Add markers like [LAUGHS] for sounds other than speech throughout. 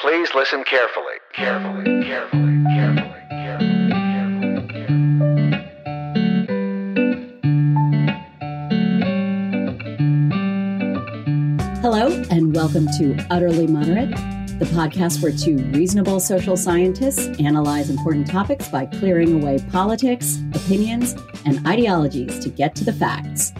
Please listen carefully, carefully, carefully, carefully, carefully, carefully, carefully. Hello, and welcome to Utterly Moderate, the podcast where two reasonable social scientists analyze important topics by clearing away politics, opinions, and ideologies to get to the facts.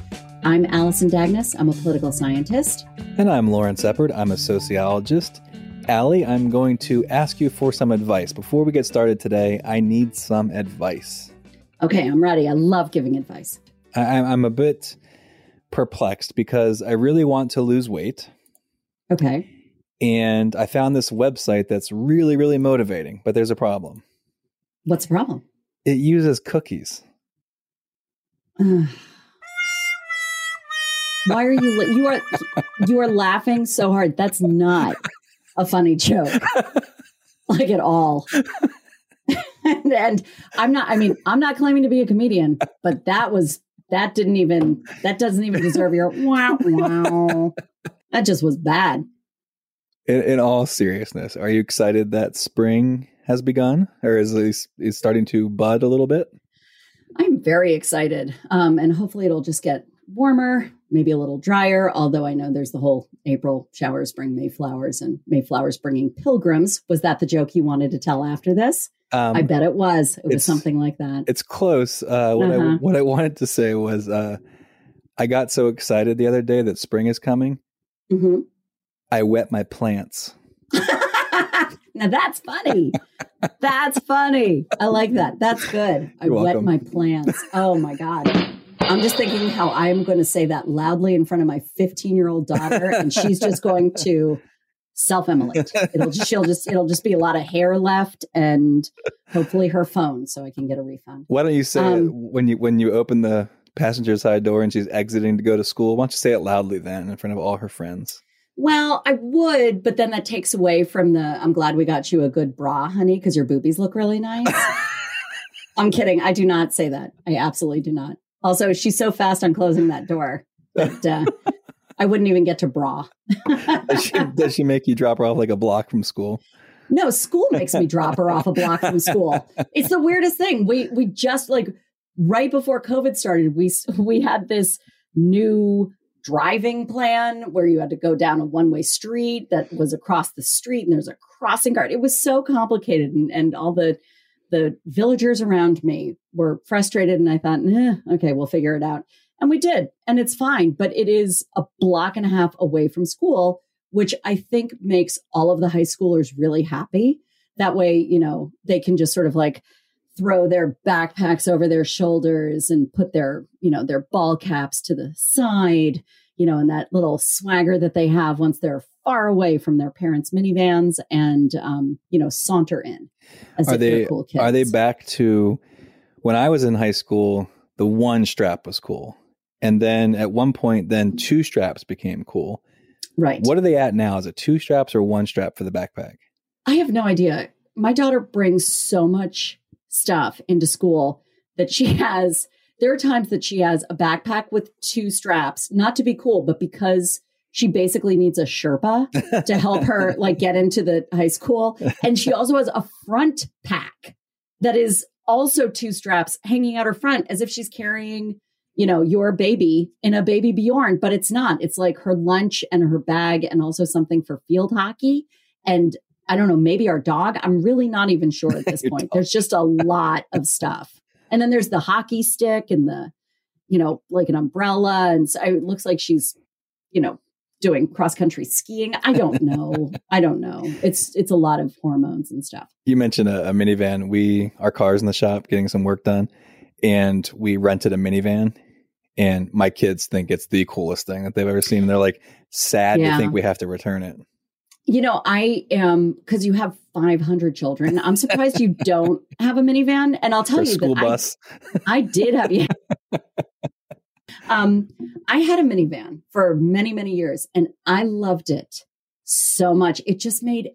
I'm Allison Dagnes. I'm a political scientist. And I'm Lawrence Eppard. I'm a sociologist. Allie, I'm going to ask you for some advice. Before we get started today, I need some advice. Okay, I'm ready. I love giving advice. I, I'm- a bit perplexed because I really want to lose weight. Okay. And I found this website that's really, really motivating, but there's a problem. What's the problem? It uses cookies. Ugh. [SIGHS] Why are you la- you are you are laughing so hard? That's not a funny joke. [LAUGHS] like at all. and, [LAUGHS] and I'm not I mean, I'm not claiming to be a comedian, but that was that didn't even that doesn't even deserve your [LAUGHS] wow wow. That just was bad. In, in all seriousness, are you excited that spring has begun or is is is starting to bud a little bit? I'm very excited. Um, and hopefully it'll just get warmer, maybe a little drier. Although I know there's the whole April showers bring Mayflowers and Mayflowers bringing pilgrims. Was that the joke you wanted to tell after this? Um, I bet it was. It was something like that. It's close. Uh, what I Uh-huh. what I wanted to say was uh, I got so excited the other day that spring is coming. Mhm. I wet my plants. [LAUGHS] now that's funny. That's funny. I like that. That's good. I You're wet welcome. my plants. Oh my God. I'm just thinking how I'm going to say that loudly in front of my 15 year old daughter, and she's just going to self-immolate. It'll just she'll just it'll just be a lot of hair left, and hopefully her phone, so I can get a refund. Why don't you say it Um, when you when you open the passenger side door and she's exiting to go to school? Why don't you say it loudly then in front of all her friends? Well, I would, but then that takes away from the. I'm glad we got you a good bra, honey, because your boobies look really nice. [LAUGHS] I'm kidding. I do not say that. I absolutely do not. Also, she's so fast on closing that door that uh, I wouldn't even get to bra. Does she, does she make you drop her off like a block from school? no, school makes me drop her off a block from school. It's the weirdest thing. We we just like right before COVID started, we we had this new driving plan where you had to go down a one way street that was across the street and there's a crossing guard. It was so complicated and, and all the the villagers around me were frustrated and I thought, eh, okay, we'll figure it out. And we did. And it's fine, but it is a block and a half away from school, which I think makes all of the high schoolers really happy. That way, you know, they can just sort of like throw their backpacks over their shoulders and put their, you know, their ball caps to the side, you know, and that little swagger that they have once they're far away from their parents' minivans and, um, you know, saunter in as Are if they're cool kids. are they back to when I was in high school? The one strap was cool, and then at one point, then two straps became cool. right? What are they at now? Is it two straps or one strap for the backpack? I have no idea. My daughter brings so much stuff into school that she [LAUGHS] has. There are times that she has a backpack with two straps, not to be cool, but because she basically needs a Sherpa to help her [LAUGHS] like get into the high school. And she also has a front pack that is also two straps hanging out her front as if she's carrying, you know, your baby in a baby Bjorn, but it's not. It's like her lunch and her bag and also something for field hockey. And I don't know, maybe our dog. I'm really not even sure at this [LAUGHS] point. There's just a lot of stuff. And then there's the hockey stick and the, you know, like an umbrella. And so it looks like she's, you know, doing cross country skiing. I don't [LAUGHS] know. I don't know. It's it's a lot of hormones and stuff. You mentioned a, a minivan. We our cars in the shop getting some work done, and we rented a minivan. And my kids think it's the coolest thing that they've ever seen. And they're like sad Yeah. to think we have to return it. You know, I am because you have 500 children. I'm surprised you [LAUGHS] don't have a minivan. And I'll tell For you school that I- bus. I did have yeah. [LAUGHS] um, I had a minivan for many, many years, and I loved it so much. It just made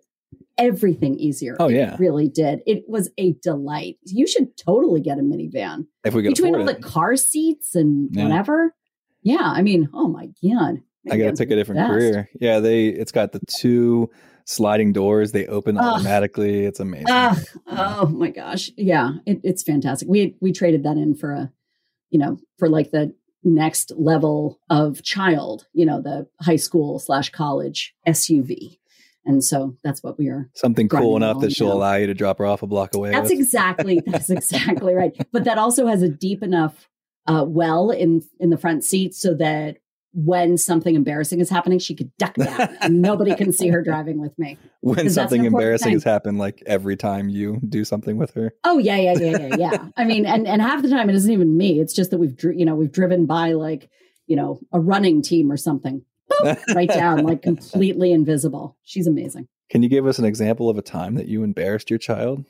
everything easier. Oh, It yeah. really did. It was a delight. You should totally get a minivan if we could between all afford the car seats and Yeah. whatever. Yeah, I mean, oh my god, I got to pick a different best. career. Yeah, they it's got the two sliding doors. They open Ugh. automatically. It's amazing. Ugh. oh my gosh. Yeah, it, it's fantastic. We we traded that in for a, you know, for like the next level of child, you know, the high school slash college SUV. And so that's what we are. Something cool enough that she'll allow you to drop her off a block away. That's with. exactly that's [LAUGHS] exactly right. But that also has a deep enough uh, well in in the front seat so that when something embarrassing is happening, she could duck down nobody can see her [LAUGHS] driving with me. When something embarrassing thing. has happened, like every time you do something with her. Oh yeah, yeah, yeah, yeah, yeah. [LAUGHS] I mean, and and half the time it isn't even me. It's just that we've you know we've driven by like you know a running team or something, Boop, right down like [LAUGHS] completely invisible. She's amazing. Can you give us an example of a time that you embarrassed your child?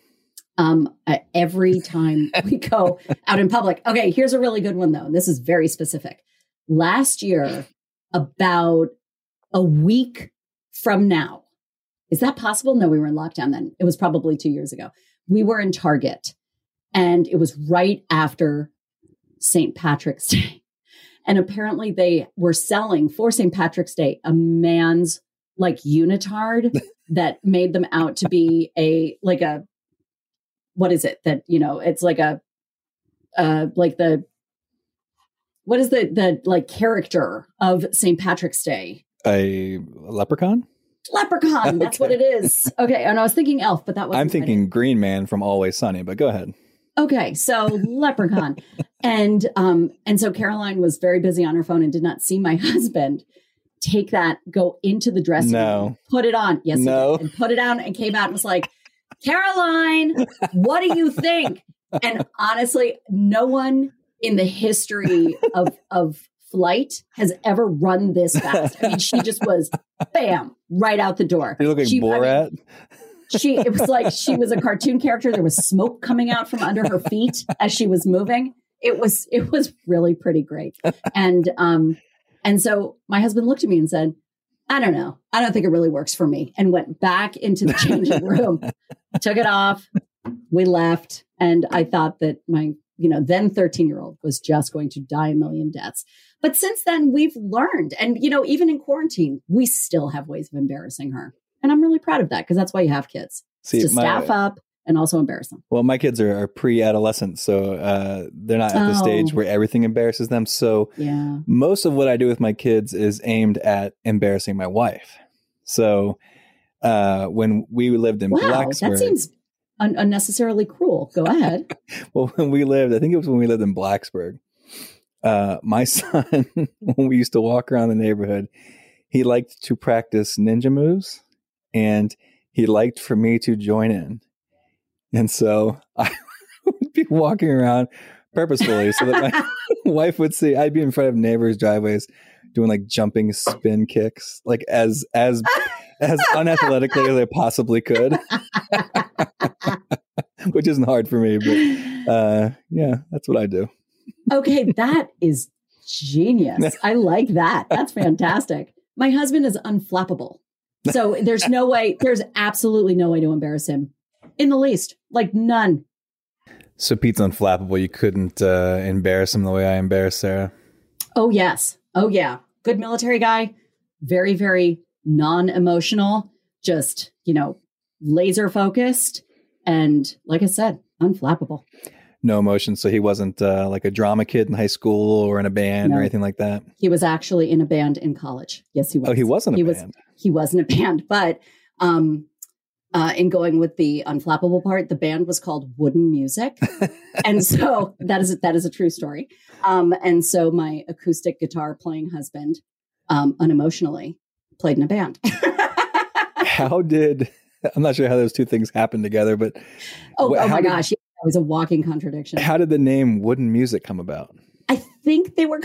Um, uh, every time we go out in public. Okay, here's a really good one though. and This is very specific. Last year, about a week from now, is that possible? No, we were in lockdown then. It was probably two years ago. We were in Target, and it was right after St. Patrick's [LAUGHS] Day. And apparently, they were selling for St. Patrick's Day a man's like unitard [LAUGHS] that made them out to be a like a what is it that you know it's like a uh like the what is the the like character of St. Patrick's Day? A leprechaun? Leprechaun. [LAUGHS] That's what it is. Okay, and I was thinking elf, but that was I'm thinking Green Man from Always Sunny, but go ahead. Okay, so leprechaun, [LAUGHS] and um, and so Caroline was very busy on her phone and did not see my [LAUGHS] husband take that, go into the dressing No. room, put it on. Yes, No. and put it on, and came out and was like, Caroline, what do you think? And honestly, no one in the history of of flight has ever run this fast. I mean, she just was bam right out the door. You look like She- I mean, she it was like she was a cartoon character. There was smoke coming out from under her feet as she was moving. It was it was really pretty great. And um and so my husband looked at me and said i don't know. I don't think it really works for me and went back into the changing room took it off. We left and i thought that my you know then 13 year old was just going to die a million deaths but since then we've learned and you know even in quarantine we still have ways of embarrassing her and i'm really proud of that because that's why you have kids See, to my- staff up and also embarrass them. Well, my kids are, are pre-adolescent, so uh, they're not at the stage Oh. where everything embarrasses them. So Yeah. most of what I do with my kids is aimed at embarrassing my wife. So uh, when we lived in Wow, Blacksburg, that seems un- unnecessarily cruel. Go ahead. [LAUGHS] well, when we lived, I think it was when we lived in Blacksburg. Uh, my [LAUGHS] son, when we used to walk around the neighborhood, he liked to practice ninja moves, and he liked for me to join in. And so [LAUGHS] I would be walking around purposefully so that my wife would see. I'd be in front of neighbors' driveways doing like jumping spin kicks, like as as as unathletically as I possibly could, [LAUGHS] which isn't hard for me, but uh yeah that's what i do okay, [LAUGHS] that is genius. [LAUGHS] I like that. That's fantastic. My husband is unflappable. So there's no way, there's absolutely no way to embarrass him in the least. Like none. so pete's unflappable you couldn't uh embarrass him the way i embarrass sarah Oh, yes. Oh, yeah. Good military guy. Very, very non emotional, just, you know, laser focused. And like I said, unflappable. no emotion so he wasn't uh like a drama kid in high school or in a band No. or anything like that He was actually in a band in college. Yes, he was. oh he wasn't a He was- band he wasn't a band, but um, uh, in going with the unflappable part, the band was called Wooden Music, [LAUGHS] and so that is that is a true story. Um, and so my acoustic guitar playing husband, um, unemotionally, played in a band. [LAUGHS] how did i'm not sure how those two things happened together but oh, Wh- oh my did- gosh, yeah, it was a walking contradiction. how did the name wooden music come about I think they were,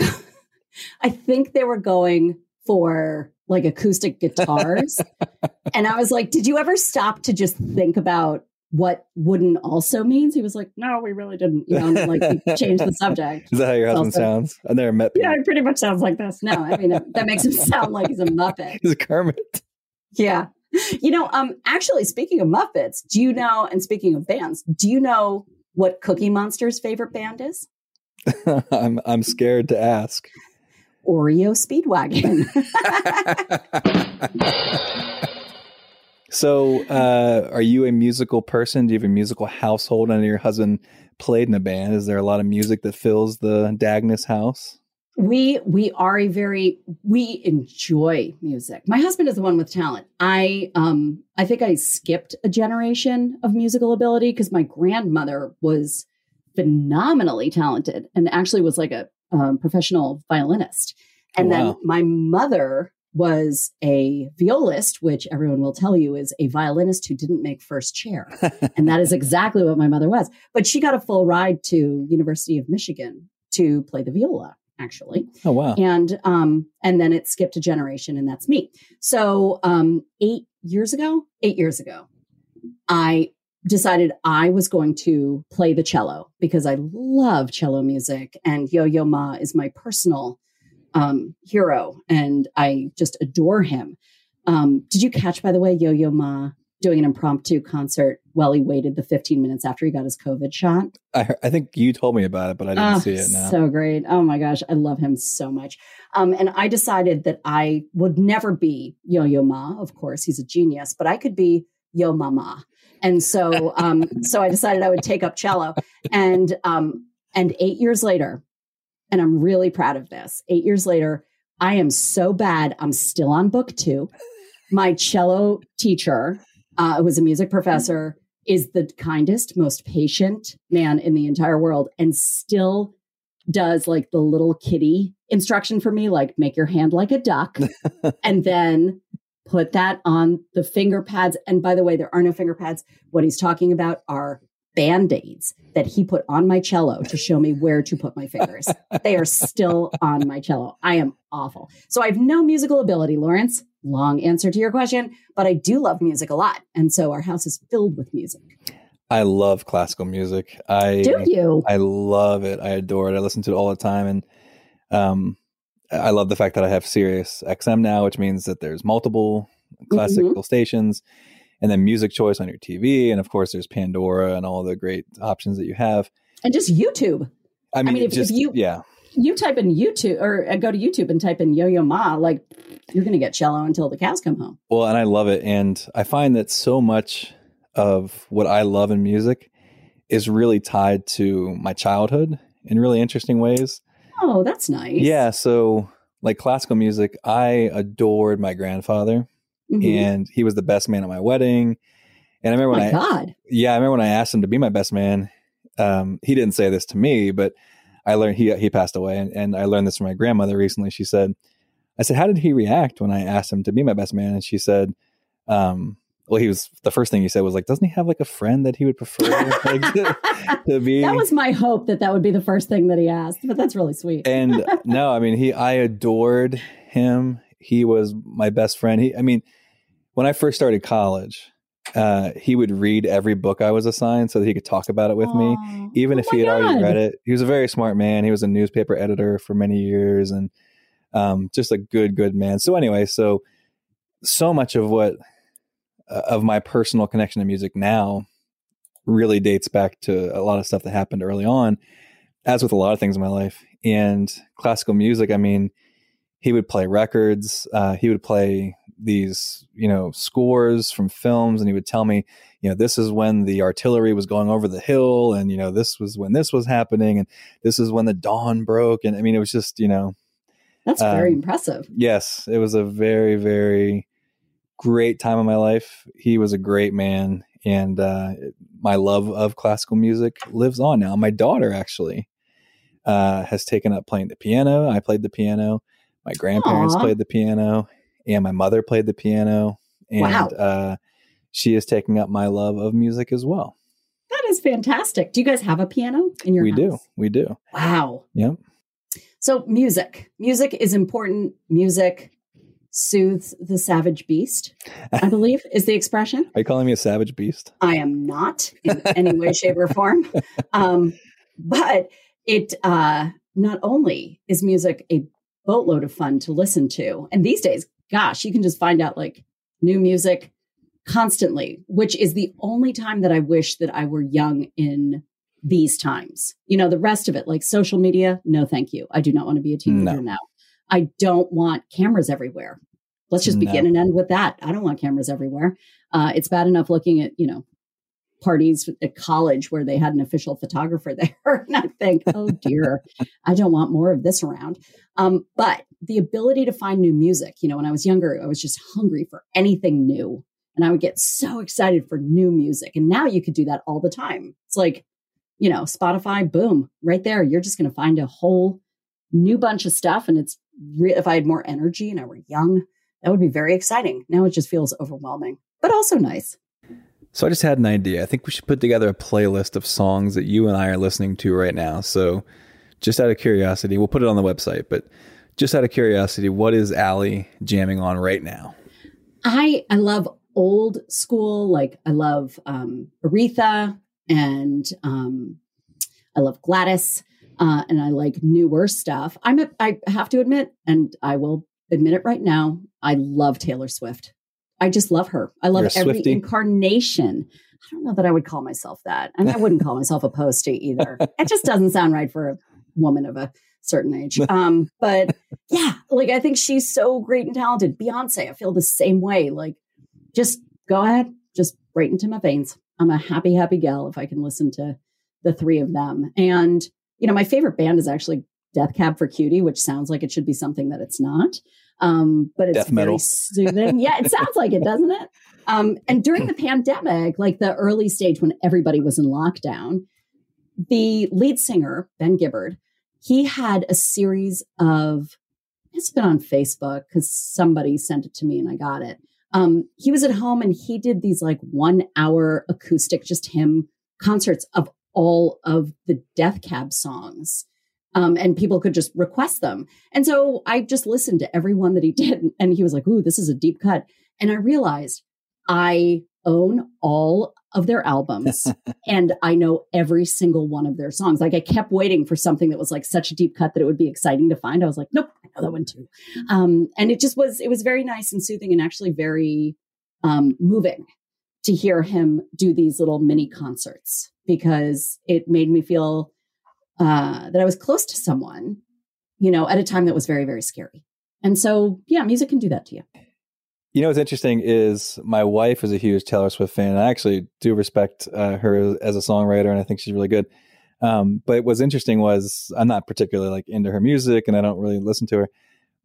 [LAUGHS] I think they were going for like acoustic guitars, [LAUGHS] and I was like, "Did you ever stop to just think about what wooden also means?" He was like, "No, we really didn't." You know, like we [LAUGHS] changed the subject. is that how your husband Also- sounds i've never met Yeah, it pretty much sounds like this. No, I mean that, that makes him sound like he's a muppet. [LAUGHS] he's a kermit Yeah. You know, um, actually, speaking of Muppets, do you know? And speaking of bands, do you know what Cookie Monster's favorite band is? [LAUGHS] i'm i'm scared to ask Oreo Speedwagon. So, uh, are you a musical person? Do you have a musical household? I know your husband played in a band. Is there a lot of music that fills the Dagnes house? we we are a very we enjoy music my husband is the one with talent i um i think i skipped a generation of musical ability because my grandmother was phenomenally talented and actually was like a um, professional violinist and Oh, then my mother was a violist which everyone will tell you is a violinist who didn't make first chair. [LAUGHS] And that is exactly what my mother was. But she got a full ride to university of michigan to play the viola actually. Oh wow! and um and then it skipped a generation and that's me. So um eight years ago eight years ago i decided i was going to play the cello because i love cello music and yo-yo ma is my personal um hero and i just adore him um did you catch by the way yo-yo ma doing an impromptu concert while he waited the 15 minutes after he got his covid shot I, heard- I think you told me about it, but I didn't Oh, see it now. So great. Oh my gosh. I love him so much. Um, and I decided that I would never be Yo Yo Ma. Of course, he's a genius, but I could be Yo Mama. And so, um, [LAUGHS] so I decided I would take up cello. And, um, and eight years later, and I'm really proud of this, eight years later, I am so bad. I'm still on book two. My cello teacher, uh, who was a music professor, is the kindest, most patient man in the entire world and still does like the little kitty instruction for me, like make your hand like a duck [LAUGHS] and then put that on the finger pads. And by the way, there are no finger pads. What he's talking about are band aids that he put on my cello to show me where to put my fingers. [LAUGHS] they are still on my cello. I am awful. So I have no musical ability, Lawrence. Long answer to your question, but I do love music a lot. And so our house is filled with music. I love classical music. I Do you? I love it. I adore it. I listen to it all the time, and um, I love the fact that I have Sirius XM now, which means that there's multiple classical Mm-hmm. stations, and then music choice on your TV, and of course there's Pandora and all the great options that you have. And just YouTube. I mean, mean, it if- if just you- yeah, You type in YouTube or uh, go to YouTube and type in Yo Yo Ma, like you're going to get cello until the cows come home. Well, and I love it. And I find that so much of what I love in music is really tied to my childhood in really interesting ways. Oh, that's nice. Yeah. So, like classical music, I adored my grandfather, Mhm. and he was the best man at my wedding. And I remember my when I, God. yeah, I remember when I asked him to be my best man. Um, he didn't say this to me, but I learned he he passed away, and, and I learned this from my grandmother recently. She said, "I said, how did he react when I asked him to be my best man?" And she said, um, "Well, he was the first thing he said was like, doesn't he have like a friend that he would prefer [LAUGHS] like, to, to be?" that was my hope that that would be the first thing that he asked, but that's really sweet. and [LAUGHS] no, I mean he I adored him. He was my best friend. He I mean, when I first started college, uh, he would read every book I was assigned so that he could talk about it with me. Even Oh if he had already read it. He was a very smart man. He was a newspaper editor for many years and um, just a good, good man. So anyway, so so much of what uh, of my personal connection to music now really dates back to a lot of stuff that happened early on, as with a lot of things in my life. And classical music, I mean, he would play records. Uh, he would play these, you know, scores from films, and he would tell me, you know, this is when the artillery was going over the hill, and you know, this was when this was happening, and this is when the dawn broke. And I mean, it was just, you know, That's very um, impressive. yes, it was a very, very great time of my life. He was a great man, and uh, my love of classical music lives on now. My daughter actually uh, has taken up playing the piano. I played the piano. My grandparents Aw. played the piano, and my mother played the piano. And Wow. uh, she is taking up my love of music as well. That is fantastic. Do you guys have a piano in your we house? do. We do. Wow. Yep. So music. Music is important. Music soothes the savage beast, I [LAUGHS] believe is the expression. Are you calling me a savage beast? I am not in any way, shape, or form. [LAUGHS] Um, but it uh, not only is music a boatload of fun to listen to, and these days, gosh, you can just find out like new music constantly, which is the only time that I wish that I were young in these times. You know, the rest of it, like social media, no, thank you. I do not want to be a teenager No. now. I don't want cameras everywhere. Let's just No. begin and end with that. I don't want cameras everywhere. Uh, it's bad enough looking at, you know, parties at college where they had an official photographer [LAUGHS] there. and I think, oh dear, I don't want more of this around. Um, but the ability to find new music, you know, when I was younger, I was just hungry for anything new. And I would get so excited for new music. And now you could do that all the time. It's like, you know, Spotify, boom, right there. You're just going to find a whole new bunch of stuff. And it's, re- if I had more energy and I were young, that would be very exciting. Now it just feels overwhelming, but also nice. So I just had an idea. I think we should put together a playlist of songs that you and I are listening to right now. So just out of curiosity, we'll put it on the website, but just out of curiosity, what is Allie jamming on right now? I I love old school, like I love um, Aretha and um, I love Gladys, uh, and I like newer stuff. I'm a, I have to admit, and I will admit it right now, I love Taylor Swift. I just love her. I love every Swiftie? incarnation. I don't know that I would call myself that, and I wouldn't call myself a postie either. It just [LAUGHS] doesn't sound right for a woman of a certain age. Um, but yeah, like I think she's so great and talented. Beyonce, I feel the same way. Like, just go ahead, just right into my veins. I'm a happy, happy gal if I can listen to the three of them. And you know, my favorite band is actually Death Cab for Cutie, which sounds like it should be something that it's not. Um, but it's Death metal. very soothing. yeah, it sounds like it, doesn't it? Um, and during the pandemic, like the early stage when everybody was in lockdown, the lead singer, Ben Gibbard, he had a series of it's been on Facebook because somebody sent it to me and I got it. Um, he was at home and he did these like one hour acoustic, just him concerts of all of the Death Cab songs. Um, and people could just request them. And so I just listened to every one that he [LAUGHS] did. And he was like, Ooh, this is a deep cut. And I realized I own all of their albums [LAUGHS] and I know every single one of their songs. Like I kept waiting for something that was like such a deep cut that it would be exciting to find. I was like, nope, I know that one too. Um, and it just was, it was very nice and soothing and actually very um, moving to hear him do these little mini concerts because it made me feel uh, that I was close to someone, you know, at a time that was very, very scary. And so, yeah, music can do that to you. You know what's interesting is my wife is a huge Taylor Swift fan. And I actually do respect uh, her as a songwriter, and I think she's really good. Um, but what's interesting was I'm not particularly like into her music, and I don't really listen to her.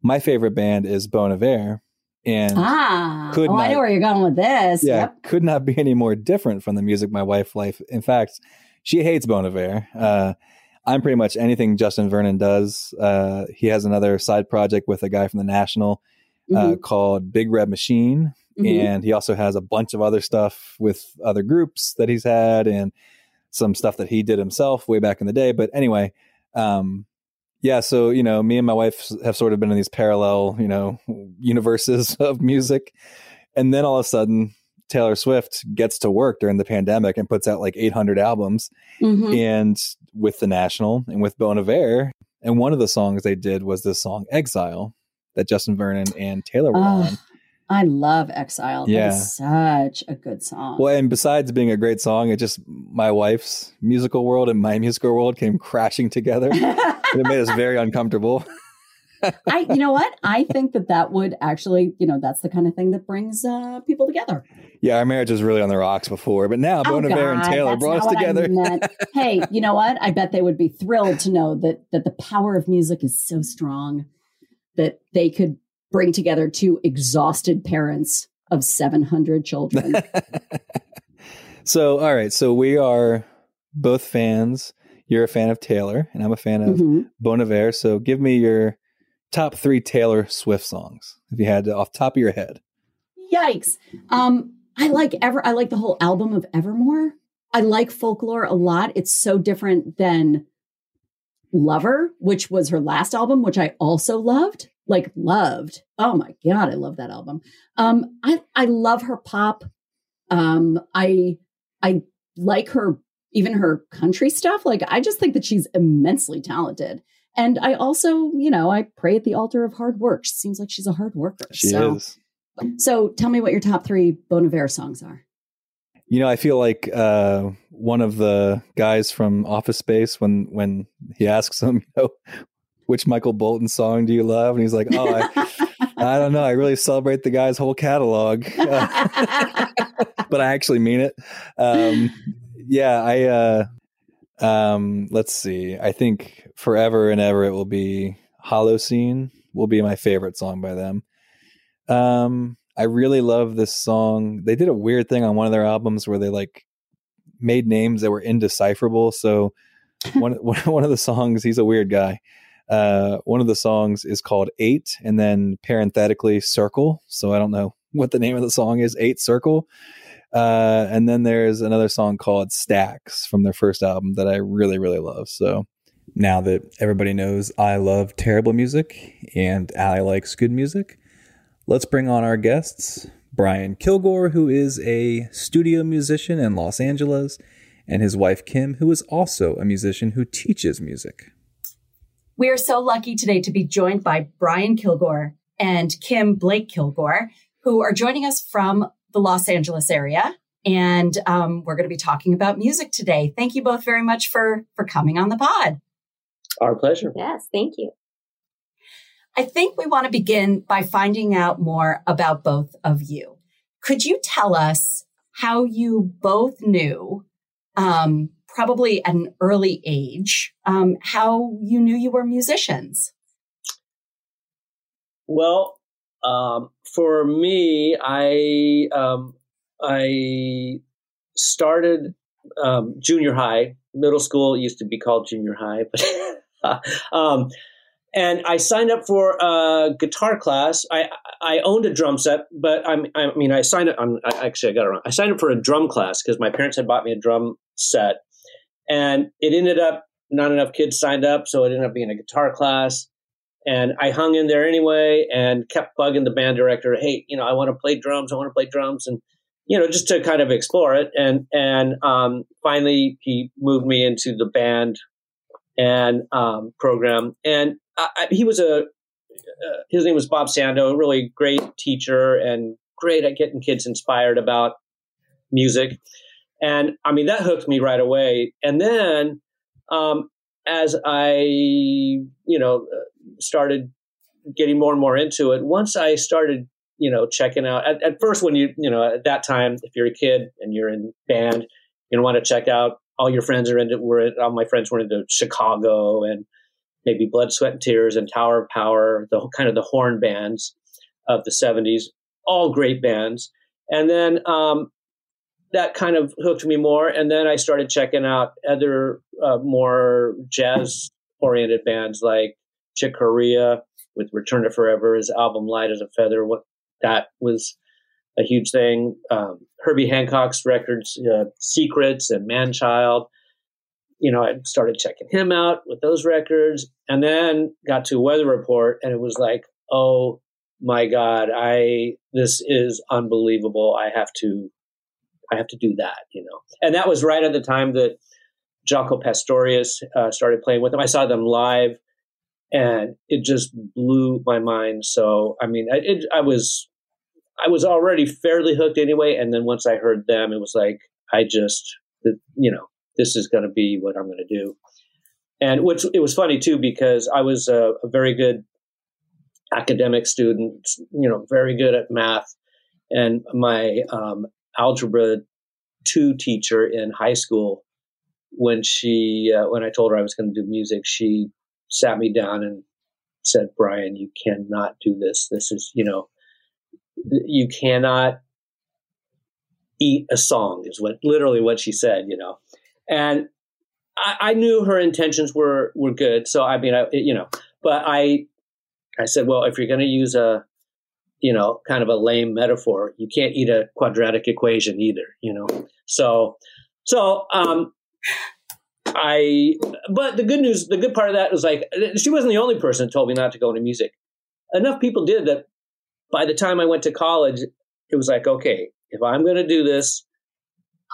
My favorite band is Bon Iver, and Ah, Could oh, I know where you're going with this. yeah, Yep. could not be any more different from the music my wife life. In fact, she hates Bon Iver. Uh, I'm pretty much anything Justin Vernon does. Uh, he has another side project with a guy from the National uh, Mhm, called Big Red Machine, mhm. and he also has a bunch of other stuff with other groups that he's had and some stuff that he did himself way back in the day but anyway um yeah so you know me and my wife have sort of been in these parallel you know universes [LAUGHS] of music and then all of a sudden taylor swift gets to work during the pandemic and puts out like 800 albums Mhm. and with the national and with bon iver and one of the songs they did was this song exile that justin vernon and taylor were on I love Exile. Yeah. Such a good song. Well, and besides being a great song, it just my wife's musical world and my [LAUGHS] musical world came crashing together. and [LAUGHS] it made us very uncomfortable. I, you know what? I think that that would actually, you know, that's the kind of thing that brings uh, people together. Yeah, our marriage was really on the rocks before, but now Bon Iver and Oh, Taylor brought us together. hey, you know what? I bet they would be thrilled to know that that the power of music is so strong that they could bring together two exhausted parents of 700 children. [LAUGHS] so, all right, so we are both fans. You're a fan of Taylor, and I'm a fan of Mhm. Bon Iver. So, give me your top three Taylor Swift songs, if you had to, off top of your head. Yikes. Um, I like ever I like the whole album of Evermore. I like folklore a lot. It's so different than Lover, which was her last album, which I also loved. Like loved. Oh my god, I love that album. Um, I I love her pop. Um, I I like her even her country stuff. Like I just think that she's immensely talented. And I also, you know, I pray at the altar of hard work. She seems like she's a hard worker. She so, is. so tell me what your top three Bon Iver songs are. You know, I feel like uh, one of the guys from Office Space when when he asks him, [LAUGHS] you know, which Michael Bolton song do you love, and he's like, oh, I, [LAUGHS] I don't know. I really celebrate the guy's whole catalog, uh, [LAUGHS] but I actually mean it. Um, yeah, I. Uh, um, let's see. I think forever and ever it will be Holocene. Will be my favorite song by them. Um, I really love this song. They did a weird thing on one of their albums where they like made names that were indecipherable. So [LAUGHS] one one of the songs, he's a weird guy. Uh, one of the songs is called Eight, and then parenthetically Circle. So I don't know what the name of the song is. Eight Circle. Uh, and then there's another song called Stacks from their first album that I really really love. So now that everybody knows I love terrible music and Allie likes good music, let's bring on our guests. Brian Kilgore, who is a studio musician in Los Angeles, and his wife Kim, who is also a musician who teaches music. We are so lucky today to be joined by Brian Kilgore and Kim Blake Kilgore, who are joining us from the Los Angeles area. And um, we're going to be talking about music today. Thank you both very much for for coming on the pod. Our pleasure. Yes, thank you. I think we want to begin by finding out more about both of you. Could you tell us how you both knew um, probably at an early age, um, how you knew you were musicians. Well, um, for me, I um, I started um, junior high. Middle school used to be called junior high, but [LAUGHS] [LAUGHS] um, and I signed up for a guitar class. I I owned a drum set, but I'm, I mean I signed up. I'm, I, actually I got it wrong. I signed up for a drum class because my parents had bought me a drum set, and it ended up not enough kids signed up, so it ended up being a guitar class. And I hung in there anyway and kept bugging the band director, hey, you know, I want to play drums. I want to play drums. And, you know, just to kind of explore it. And, and, um, finally he moved me into the band and, um, program. And I, he was a, uh, his name was Bob Sando, really great teacher and great at getting kids inspired about music. And I mean, that hooked me right away. And then, um, as I, you know, started getting more and more into it, once I started, you know, checking out at, at first when you, you know, at that time, if you're a kid and you're in band, you want to check out all your friends are into, were, all my friends were into Chicago and maybe Blood, Sweat and Tears and Tower of Power, the kind of the horn bands of the 70s, all great bands. And then, um, that kind of hooked me more. And then I started checking out other uh, more jazz oriented bands like Chick Corea with Return to Forever, his album Light as a Feather. What that was a huge thing. Um, Herbie Hancock's records, uh, Secrets and Manchild. You know, I started checking him out with those records, and then got to Weather Report, and it was like, oh my God, I this is unbelievable. I have to I have to do that, you know. And that was right at the time that Jaco Pastorius uh, started playing with them. I saw them live, and it just blew my mind. So, I mean, it, I was I was already fairly hooked anyway, and then once I heard them, it was like I just, you know, this is going to be what I'm going to do. And which it was funny too because I was a, a very good academic student, you know, very good at math, and my um, algebra two teacher in high school when she uh, when I told her I was going to do music, she sat me down and said, "Brian, you cannot do this. This is you know, you cannot eat a song." Is what literally what she said. You know, and I, I knew her intentions were were good. So I mean, I you know, but I I said, well, if you're going to use a you know, kind of a lame metaphor. You can't eat a quadratic equation either, you know. So, so um, I. But the good news, the good part of that was like she wasn't the only person that told me not to go into music. Enough people did that. By the time I went to college, it was like, okay, if I'm going to do this,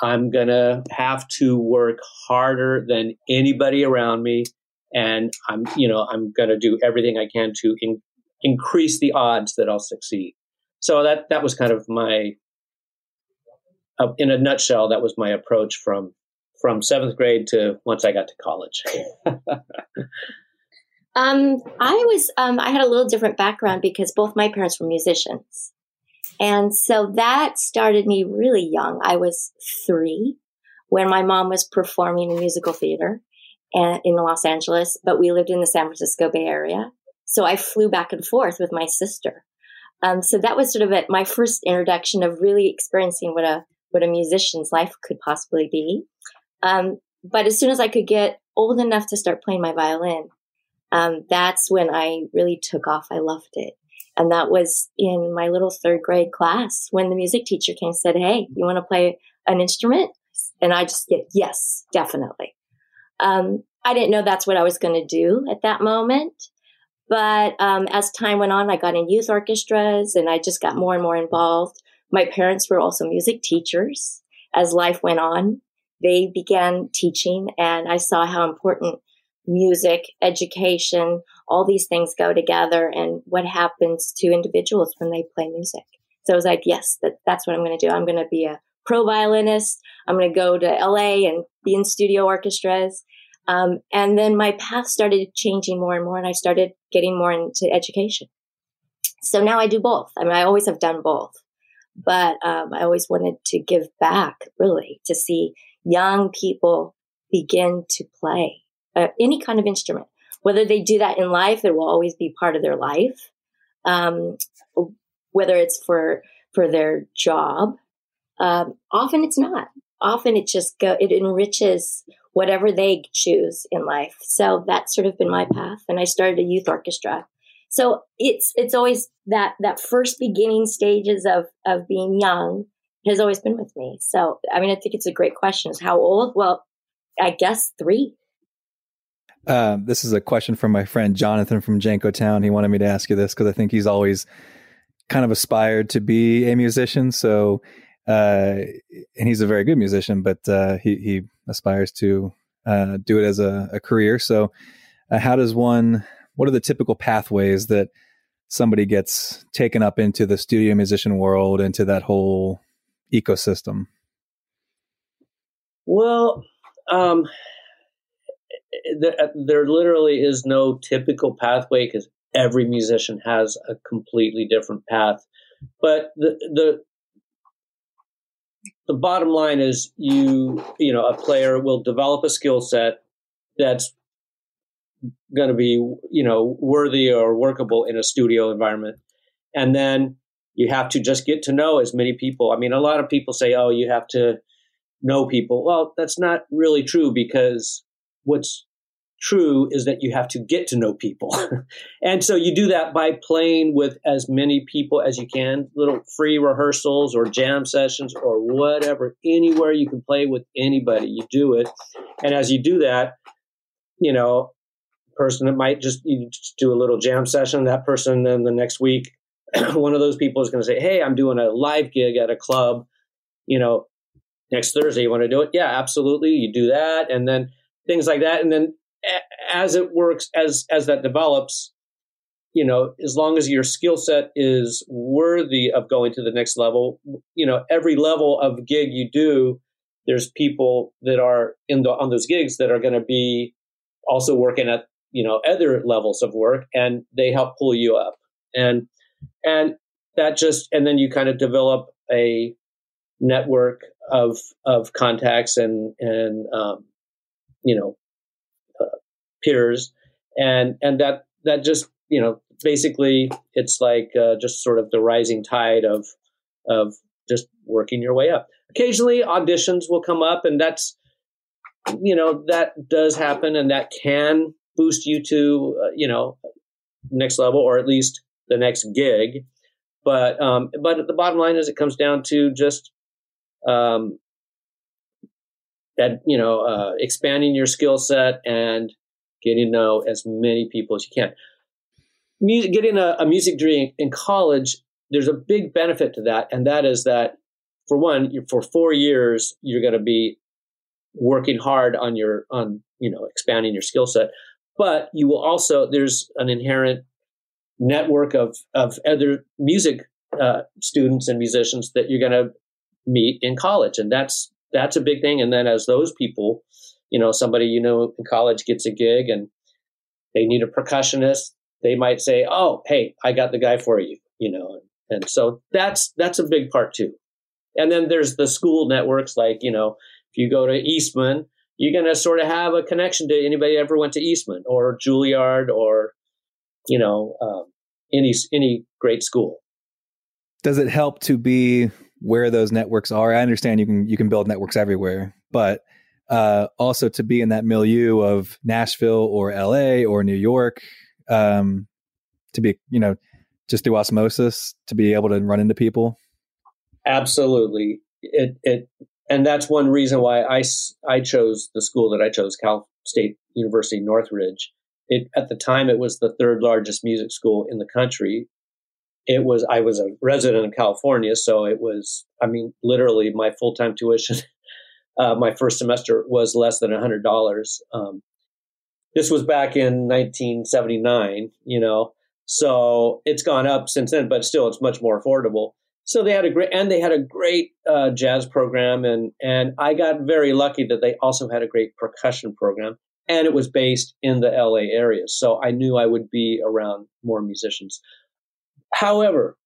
I'm going to have to work harder than anybody around me. And I'm, you know, I'm going to do everything I can to in, increase the odds that I'll succeed. So that that was kind of my, uh, in a nutshell, that was my approach from from seventh grade to once I got to college. [LAUGHS] Um, I was um, I had a little different background because both my parents were musicians, and so that started me really young. I was three when my mom was performing in musical theater in Los Angeles, but we lived in the San Francisco Bay Area, so I flew back and forth with my sister. Um, so that was sort of my first introduction of really experiencing what a what a musician's life could possibly be. Um, but as soon as I could get old enough to start playing my violin, um, that's when I really took off. I loved it. And that was in my little third grade class when the music teacher came and said, Hey, you want to play an instrument? And I just get, yes, definitely. Um, I didn't know that's what I was going to do at that moment. But um, as time went on, I got in youth orchestras and I just got more and more involved. My parents were also music teachers. As life went on, they began teaching, and I saw how important music, education, all these things go together and what happens to individuals when they play music. So I was like, yes, that, that's what I'm going to do. I'm going to be a pro violinist. I'm going to go to LA and be in studio orchestras. Um, and then my path started changing more and more, and I started getting more into education. So now I do both. I mean, I always have done both, but um, I always wanted to give back, really, to see young people begin to play uh, any kind of instrument. Whether they do that in life, it will always be part of their life. Um, whether it's for for their job, um, often it's not. Often it just go it enriches whatever they choose in life. So that's sort of been my path. And I started a youth orchestra. So it's it's always that that first beginning stages of of being young has always been with me. So I mean I think it's a great question. Is how old? Well, I guess three. Um, this is a question from my friend Jonathan from Jenkintown. He wanted me to ask you this because I think he's always kind of aspired to be a musician. So, uh, and he's a very good musician, but uh, he he aspires to uh, do it as a, a career. So, uh, how does one? What are the typical pathways that somebody gets taken up into the studio musician world, into that whole ecosystem? Well, um, there, uh, there literally is no typical pathway because every musician has a completely different path. But the the the bottom line is you you know a player will develop a skill set that's going to be you know worthy or workable in a studio environment. And then you have to just get to know as many people. I mean a lot of people say oh you have to know people. Well that's not really true because what's true is that you have to get to know people. [LAUGHS] and so you do that by playing with as many people as you can, little free rehearsals or jam sessions or whatever, anywhere you can play with anybody, you do it. And as you do that, you know, person that might just, just do a little jam session, that person then the next week, [CLEARS THROAT] one of those people is going to say, Hey, I'm doing a live gig at a club, you know, next Thursday, you want to do it? Yeah, absolutely. You do that. And then things like that. And then as it works, as as that develops, you know, as long as your skill set is worthy of going to the next level, you know, every level of gig you do, there's people that are in the on those gigs that are going to be also working at you know other levels of work, and they help pull you up, and and that just and then you kind of develop a network of of contacts and and um, you know peers, and and that that just you know basically it's like uh, just sort of the rising tide of of just working your way up. Occasionally auditions will come up, and that's you know that does happen, and that can boost you to uh, you know next level or at least the next gig. But um, but the bottom line is it comes down to just um, that you know uh, expanding your skill set and getting to know as many people as you can. Music, getting a, a music degree in college, there's a big benefit to that, and that is that for one, for four years, you're going to be working hard on your on you know expanding your skill set, but you will also there's an inherent network of of other music uh, students and musicians that you're going to meet in college, and that's that's a big thing. And then as those people you know somebody you know in college gets a gig and they need a percussionist. They might say, "Oh, hey, I got the guy for you," you know. And so that's that's a big part too. And then there's the school networks, like you know, if you go to Eastman, you're going to sort of have a connection to anybody ever went to Eastman or Juilliard or you know um, any any great school. Does it help to be where those networks are? I understand you can you can build networks everywhere, but uh, also to be in that milieu of Nashville or LA or New York, um, to be you know just through osmosis to be able to run into people. Absolutely, it it and that's one reason why I I chose the school that I chose, Cal State University Northridge. It at the time it was the third largest music school in the country it was I was a resident of California, so it was I mean literally my full time tuition. [LAUGHS] Uh, my first semester was less than hundred dollars. Um, this was back in 1979, you know, so it's gone up since then, but still it's much more affordable. So they had a great and they had a great uh, jazz program, and and I got very lucky that they also had a great percussion program, and it was based in the LA area, so I knew I would be around more musicians. However,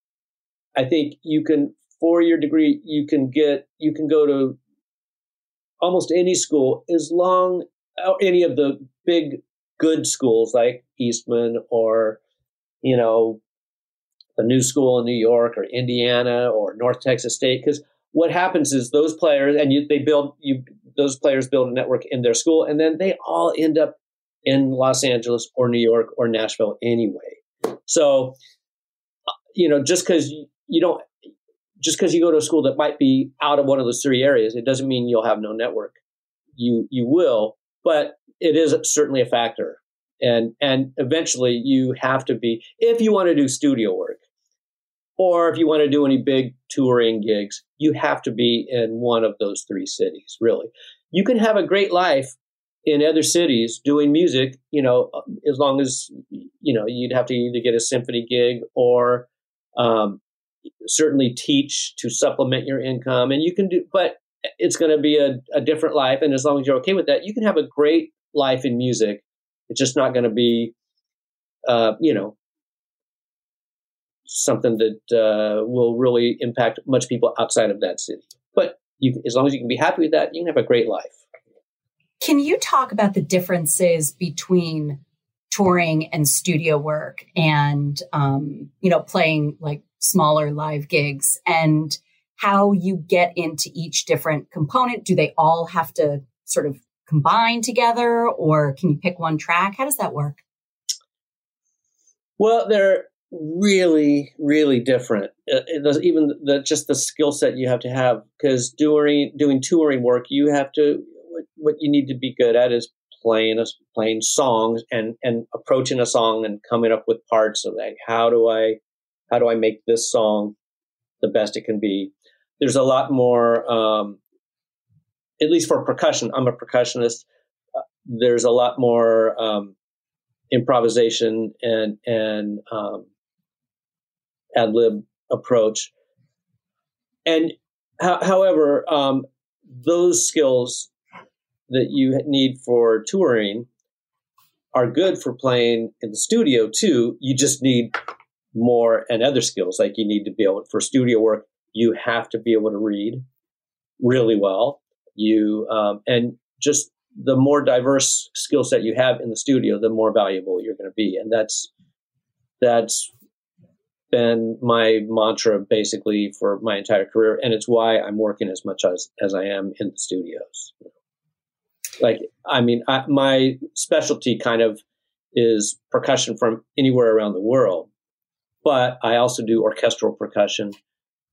I think you can, for your degree, you can get, you can go to almost any school as long, uh, any of the big good schools like Eastman or, you know, the new school in New York or Indiana or North Texas State. Because what happens is those players, and you, they build, you, those players build a network in their school, and then they all end up in Los Angeles or New York or Nashville anyway. So you know, just because you don't, just because you go to a school that might be out of one of those three areas, it doesn't mean you'll have no network. You you will, but it is certainly a factor. And and eventually you have to be if you want to do studio work, or if you want to do any big touring gigs, you have to be in one of those three cities. Really, you can have a great life in other cities doing music. You know, um, as long as you know you'd have to either get a symphony gig or um, certainly teach to supplement your income, and you can do, but it's going to be a, a different life. And as long as you're okay with that, you can have a great life in music. It's just not going to be, uh, you know, something that uh, will really impact much people outside of that city. But you, as long as you can be happy with that, you can have a great life. Can you talk about the differences between touring and studio work and um, you know playing like smaller live gigs and how you get into each different component. Do they all have to sort of combine together or can you pick one track? How does that work? Well they're really really different. It even the just the skill set you have to have because doing doing touring work you have to what you need to be good at is playing a, playing songs and and approaching a song and coming up with parts of like how do I how do I make this song the best it can be. There's a lot more, um, at least for percussion. I'm a percussionist. Uh, there's a lot more um, improvisation and and um, ad lib approach. And however, um, those skills that you need for touring are good for playing in the studio too. You just need more and other skills. Like you need to be able for studio work, you have to be able to read really well. You um, and just the more diverse skill set you have in the studio, the more valuable you're going to be. And that's that's been my mantra basically for my entire career, and it's why I'm working as much as as I am in the studios like i mean I, my specialty kind of is percussion from anywhere around the world but i also do orchestral percussion.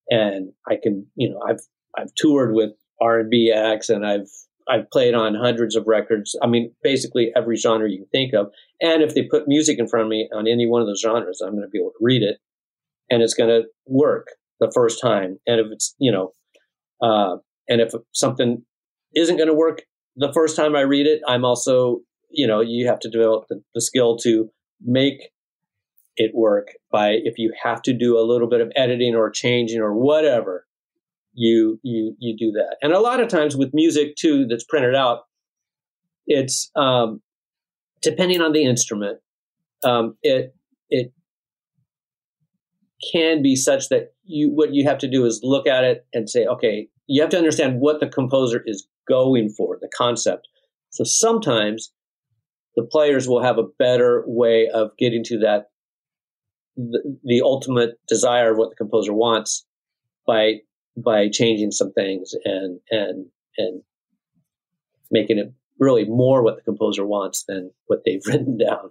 And i can you know i've i've toured with r&b acts and i've i've played on hundreds of records. I mean basically every genre you can think of. And if they put music in front of me on any one of those genres i'm going to be able to read it and it's going to work the first time. And if it's you know uh, and if something isn't going to work the first time I read it, I'm also, you know, you have to develop the, the skill to make it work by if you have to do a little bit of editing or changing or whatever, you you you do that. And a lot of times with music too that's printed out, it's um, depending on the instrument. um, it it can be such that you what you have to do is look at it and say, okay, you have to understand what the composer is going for, the concept. So sometimes the players will have a better way of getting to that the, the ultimate desire of what the composer wants by by changing some things and and and making it really more what the composer wants than what they've [LAUGHS] written down.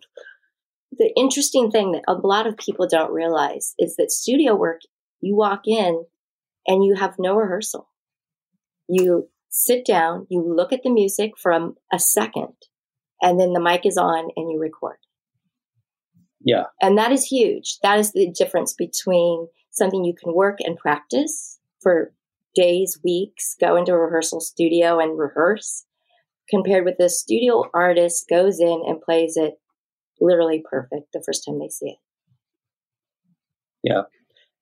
The interesting thing that a lot of people don't realize is that studio work, you walk in and you have no rehearsal. You sit down, you look at the music from a second, and then the mic is on and you record. Yeah. And that is huge. That is the difference between something you can work and practice for days, weeks, go into a rehearsal studio and rehearse, compared with a studio artist goes in and plays it literally perfect the first time they see it. Yeah.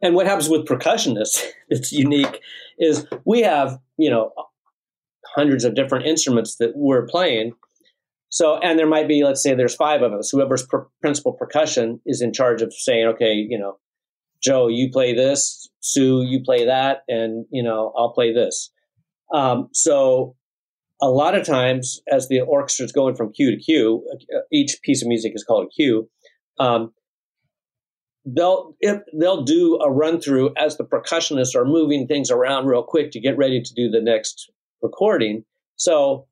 And what happens with percussionists [LAUGHS] that's unique is we have, you know, hundreds of different instruments that we're playing. So, and there might be, let's say there's five of us. Whoever's per- principal percussion is in charge of saying, okay, you know, Joe, you play this, Sue, you play that, and, you know, I'll play this. Um, so a lot of times as the orchestra is going from cue to cue, uh, each piece of music is called a cue. Um, they'll if they'll do a run through as the percussionists are moving things around real quick to get ready to do the next recording. So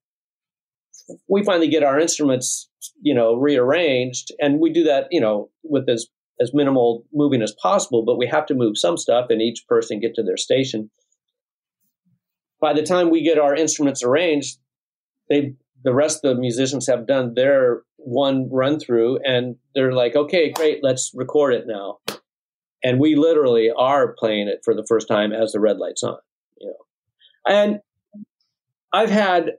we finally get our instruments, you know, rearranged, and we do that, you know, with as as minimal moving as possible. But we have to move some stuff, and each person get to their station. By the time we get our instruments arranged, they the rest of the musicians have done their one run through, and they're like, "Okay, great, let's record it now." And we literally are playing it for the first time as the red light's on, you know. And I've had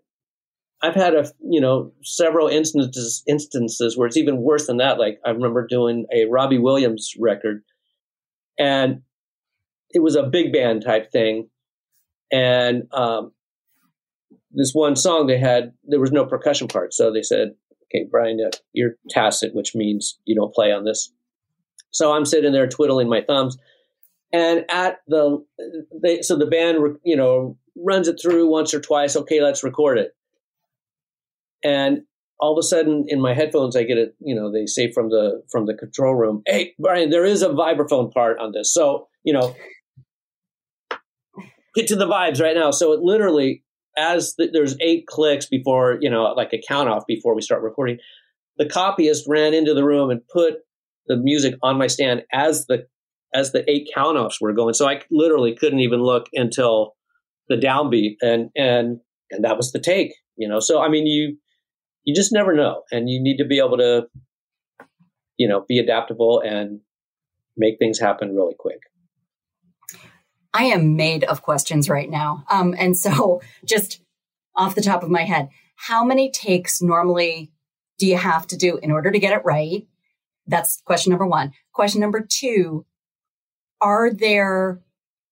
I've had a you know several instances instances where it's even worse than that. Like I remember doing a Robbie Williams record, and it was a big band type thing, and um, this one song they had there was no percussion part, so they said, "Okay, Brian, uh, you're tacit, which means you don't play on this." So I'm sitting there twiddling my thumbs, and at the they so the band you know runs it through once or twice. Okay, let's record it. And all of a sudden, in my headphones, I get it. You know, they say from the from the control room, "Hey, Brian, there is a vibraphone part on this." So you know, get to the vibes right now. So it literally, as the, there's eight clicks before you know, like a count off before we start recording, the copyist ran into the room and put the music on my stand as the as the eight count offs were going. So I literally couldn't even look until the downbeat and and and that was the take you know? So i mean you you just never know and you need to be able to you know be adaptable and make things happen really quick. I am made of questions right now. Um, and so [LAUGHS] just off the top of my head how many takes normally do you have to do in order to get it right? That's question number one. Question number two are there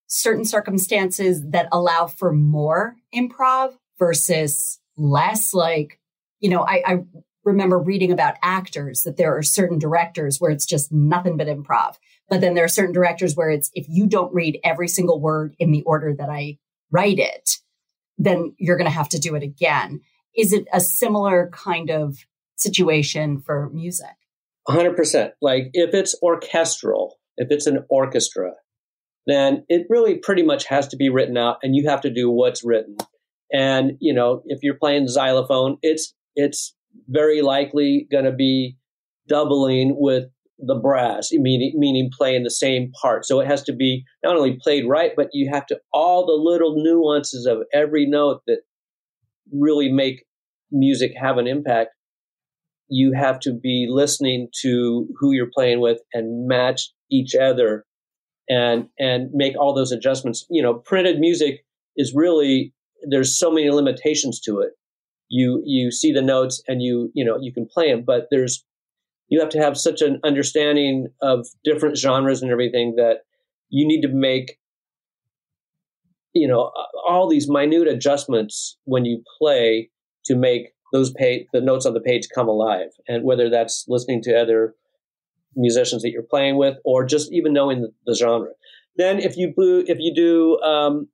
certain circumstances that allow for more improv versus less. Like, you know, I, I remember reading about actors that there are certain directors where it's just nothing but improv. But then there are certain directors where it's if you don't read every single word in the order that I write it, then you're going to have to do it again. Is it a similar kind of situation for music? 100%. Like if it's orchestral, if it's an orchestra, then it really pretty much has to be written out and you have to do what's written. And, you know, if you're playing xylophone, it's, it's very likely going to be doubling with the brass, meaning, meaning playing the same part. So it has to be not only played right, but you have to, all the little nuances of every note that really make music have an impact. You have to be listening to who you're playing with and match each other and and make all those adjustments. You know, printed music is really there's so many limitations to it. You you see the notes and you you know you can play them, but there's you have to have such an understanding of different genres and everything that you need to make you know all these minute adjustments when you play to make those page the notes on the page come alive and whether that's listening to other musicians that you're playing with, or just even knowing the, the genre. Then if you do, if you do, um,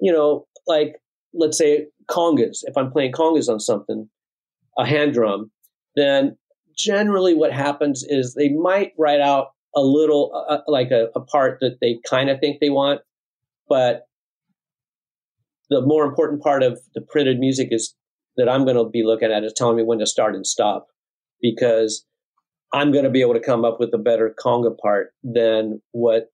you know, like let's say congas, if I'm playing congas on something, a hand drum, then generally what happens is they might write out a little, uh, uh like a, a part that they kind of think they want, but the more important part of the printed music is that I'm going to be looking at is telling me when to start and stop because I'm going to be able to come up with a better conga part than what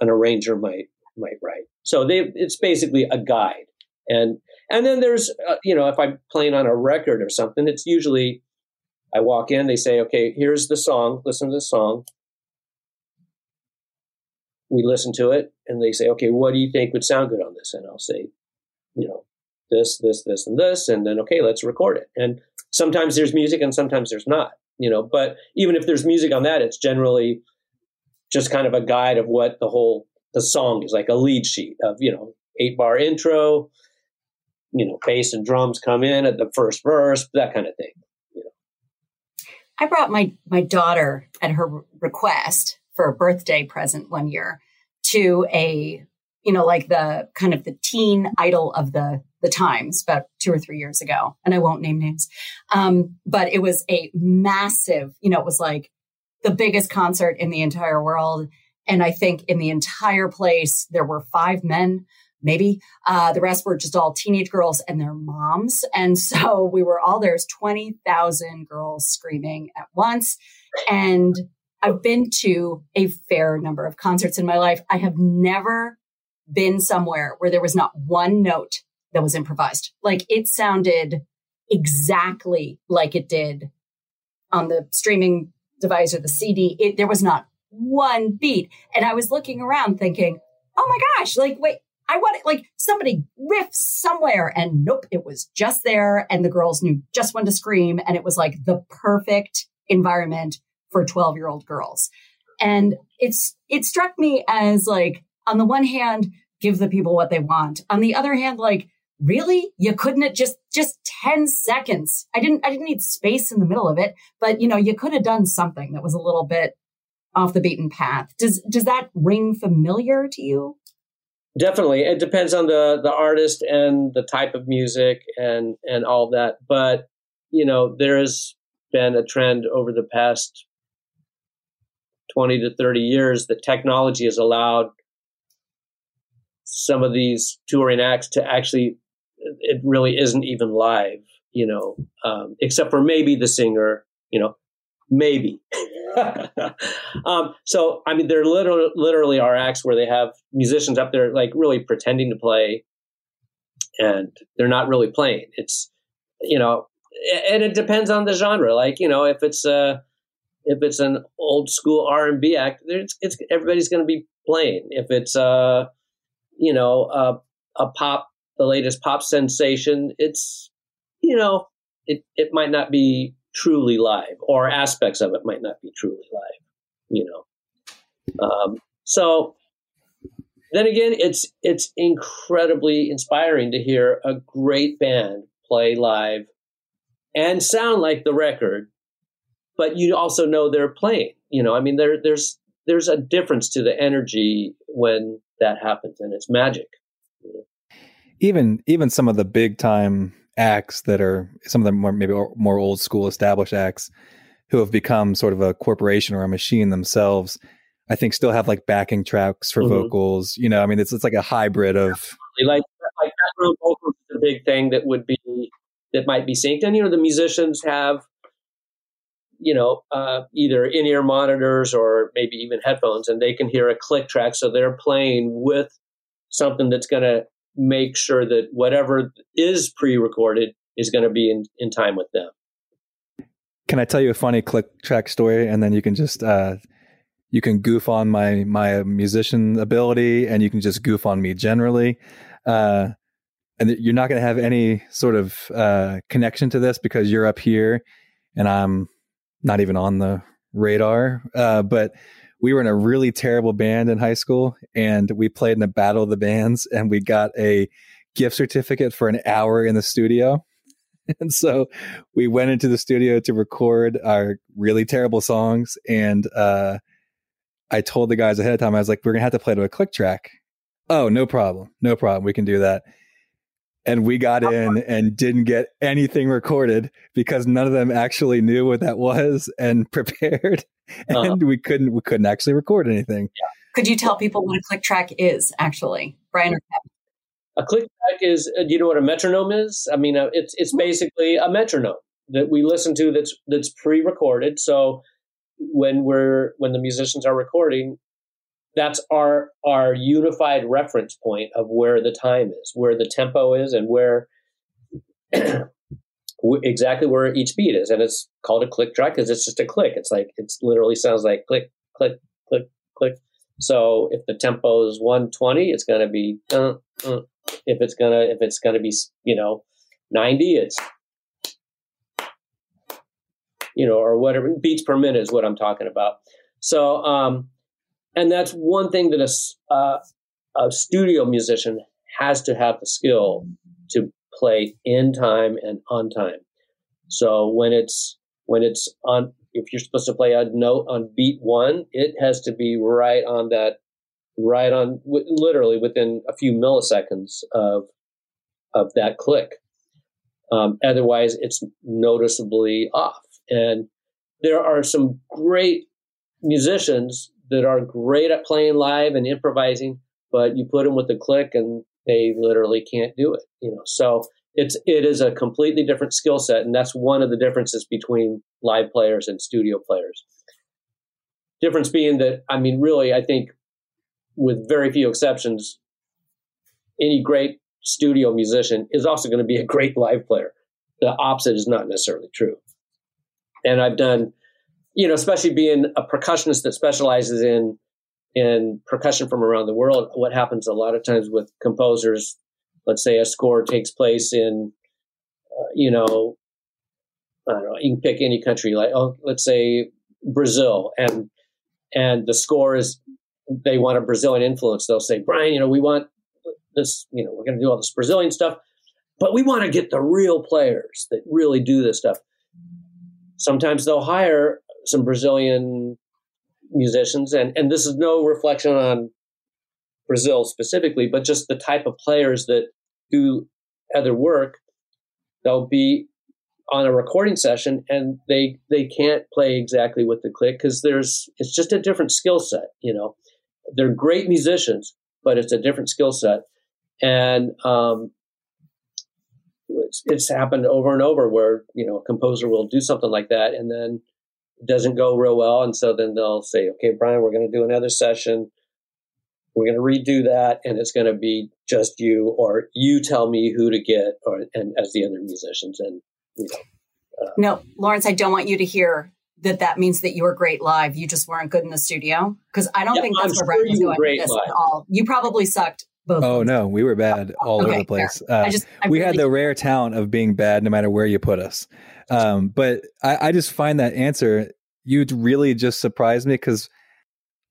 an arranger might might write. So they, it's basically a guide. And and then there's uh, you know if I'm playing on a record or something, it's usually I walk in, they say, okay, here's the song, listen to the song. We listen to it, and they say, okay, what do you think would sound good on this? And I'll say, you know, this, this, this, and this, and then okay, let's record it. And sometimes there's music, and sometimes there's not. You know, but even if there's music on that, it's generally just kind of a guide of what the whole the song is like a lead sheet of you know eight bar intro you know bass and drums come in at the first verse that kind of thing you know. i brought my my daughter at her request for a birthday present one year to a you know like the kind of the teen idol of the the times about two or three years ago and i won't name names um, but it was a massive you know it was like the biggest concert in the entire world and I think in the entire place, there were five men, maybe. Uh, the rest were just all teenage girls and their moms. And so [LAUGHS] we were all there's 20,000 girls screaming at once. And I've been to a fair number of concerts in my life. I have never been somewhere where there was not one note that was improvised. Like it sounded exactly like it did on the streaming device or the CD. It, there was not one beat. And I was looking around thinking, oh my gosh, like, wait, I want it, like somebody riff somewhere. And nope, it was just there. And the girls knew just when to scream. And it was like the perfect environment for 12 year old girls. And it's, it struck me as like, on the one hand, give the people what they want. On the other hand, like, really you couldn't have just just 10 seconds i didn't i didn't need space in the middle of it but you know you could have done something that was a little bit off the beaten path. Does does that ring familiar to you? Definitely. It depends on the the artist and the type of music and and all that. But you know, there has been a trend over the past 20 to 30 years that technology has allowed some of these touring acts to actually it really isn't even live you know um, except for maybe the singer you know maybe [LAUGHS] um, so, I mean, there literally, literally are acts where they have musicians up there, like really pretending to play, and they're not really playing. It's, you know, and it depends on the genre. Like, you know, if it's a, if it's an old school R and B act, it's, it's everybody's going to be playing. If it's a, you know, a, a pop, the latest pop sensation, it's, you know, it, it might not be truly live, or aspects of it might not be truly live. You know, um, so then again, it's it's incredibly inspiring to hear a great band play live and sound like the record, but you also know they're playing. You know, I mean, there there's there's a difference to the energy when that happens, and it's magic. Even even some of the big time acts that are some of the more maybe more old school established acts who have become sort of a corporation or a machine themselves i think still have like backing tracks for mm-hmm. vocals you know i mean it's it's like a hybrid of like like background vocals is a big thing that would be that might be synced and you know the musicians have you know uh, either in-ear monitors or maybe even headphones and they can hear a click track so they're playing with something that's going to make sure that whatever is pre-recorded is going to be in, in time with them. Can I tell you a funny click track story, and then you can just uh, you can goof on my my musician ability, and you can just goof on me generally, uh, and you're not going to have any sort of uh, connection to this because you're up here, and I'm not even on the radar. Uh, but we were in a really terrible band in high school and we played in a battle of the bands and we got a gift certificate for an hour in the studio. [LAUGHS] and so we went into the studio to record our really terrible songs. And uh, I told the guys ahead of time, I was like, we're going to have to play to a click track. Oh, no problem. No problem. We can do that. And we got in and didn't get anything recorded because none of them actually knew what that was and [LAUGHS] prepared. Uh-huh. And we couldn't we couldn't actually record anything. Could you tell people what a click track is actually, Brian or Kevin? A click track is, uh, do you know what a metronome is? I mean, uh, it's it's basically a metronome that we listen to that's that's pre-recorded. So when we're when the musicians are recording, that's our our unified reference point of where the time is, where the tempo is, and where [CLEARS THROAT] exactly where each beat is. And it's called a click track because it's just a click. It's like it's literally sounds like click, click, click, click. So if the tempo is 120, it's going to be. Uh, uh. If it's gonna if it's gonna be you know 90, it's you know or whatever beats per minute is what I'm talking about. So um, and that's one thing that a, uh, a studio musician has to have the skill to play in time and on time. So when it's when it's on, if you're supposed to play a note on beat one, it has to be right on that, right on, w- literally within a few milliseconds of of that click. Um, otherwise, it's noticeably off. And there are some great musicians that are great at playing live and improvising, but you put them with the click and they literally can't do it. You know, so it's it is a completely different skill set, and that's one of the differences between live players and studio players. Difference being that I mean, really, I think with very few exceptions, any great studio musician is also going to be a great live player. The opposite is not necessarily true. And I've done, you know, especially being a percussionist that specializes in in percussion from around the world. What happens a lot of times with composers let's say a score takes place in, uh, you know, I don't know, you can pick any country, like, oh, let's say Brazil, and and the score is they want a Brazilian influence. They'll say, Brian, you know, we want this, you know, we're going to do all this Brazilian stuff, but we want to get the real players that really do this stuff. Sometimes they'll hire some Brazilian musicians, and and this is no reflection on Brazil specifically, but just the type of players that do other work. They'll be on a recording session and they they can't play exactly with the click because there's it's just a different skill set. You know, they're great musicians, but it's a different skill set, and um, it's, it's happened over and over where you know a composer will do something like that and then doesn't go real well, and so then they'll say, "Okay, Brian, we're going to do another session." we're going to redo that and it's going to be just you or you tell me who to get or and as the other musicians and you know uh, no lawrence i don't want you to hear that that means that you were great live you just weren't good in the studio because i don't yeah, think that's I'm where sure Brian's you were going great with this live. at all you probably sucked both Oh ways. no, we were bad all Okay, over the place. Uh, I just I we had the rare talent of being bad no matter where you put us. Um, but I, I just find that answer you'd really just surprised me because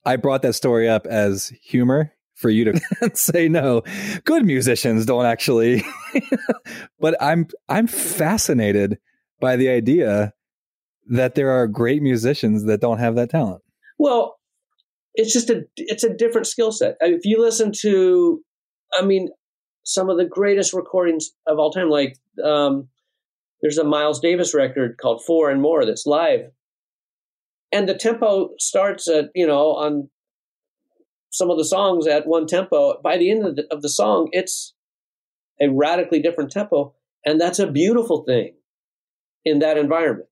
I brought that story up as humor for you to [LAUGHS] [LAUGHS] say no. Good musicians don't actually, [LAUGHS] but I'm I'm fascinated by the idea that there are great musicians that don't have that talent. well it's just a it's a different skill set if you listen to i mean some of the greatest recordings of all time like um, there's a miles davis record called four and more that's live. And the tempo starts at you know on some of the songs at one tempo. By the end of the, of the song it's a radically different tempo and that's a beautiful thing in that environment.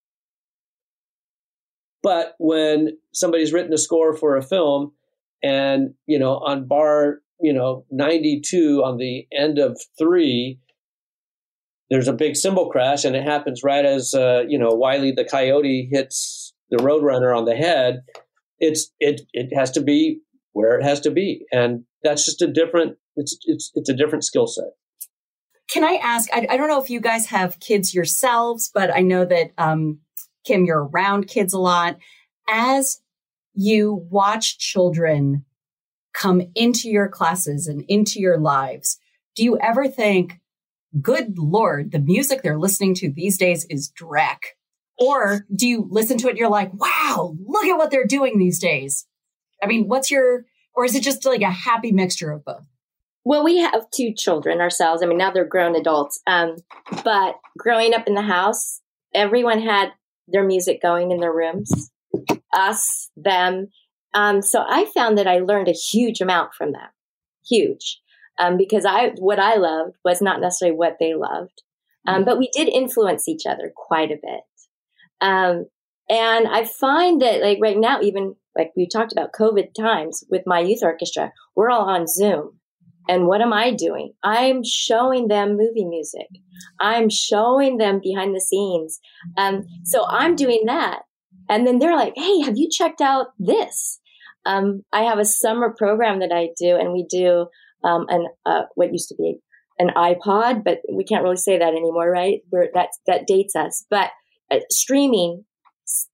But when somebody's written a score for a film and, you know, on bar, you know, 92 on the end of three, there's a big cymbal crash and it happens right as, uh, you know, Wiley the coyote hits the roadrunner on the head. It's, it, it has to be where it has to be. And that's just a different, it's, it's, it's a different skill set. Can I ask? I, I don't know if you guys have kids yourselves, but I know that um, Kim, you're around kids a lot. As you watch children come into your classes and into your lives, do you ever think, good Lord, the music they're listening to these days is dreck? Or do you listen to it and you're like, wow, look at what they're doing these days? I mean, what's your, or is it just like a happy mixture of both? Well, we have two children ourselves. I mean, now they're grown adults. Um, but growing up in the house, everyone had their music going in their rooms, us, them. Um, so I found that I learned a huge amount from them, huge, um, because I what I loved was not necessarily what they loved, um, but we did influence each other quite a bit. Um, and I find that like right now, even like we talked about COVID times with my youth orchestra, we're all on Zoom. And what am I doing? I'm showing them movie music. I'm showing them behind the scenes. Um, so I'm doing that. And then they're like, Hey, have you checked out this? Um, I have a summer program that I do and we do, um, uh, what used to be an iPod, but we can't really say that anymore, right? That, that dates us, but uh, streaming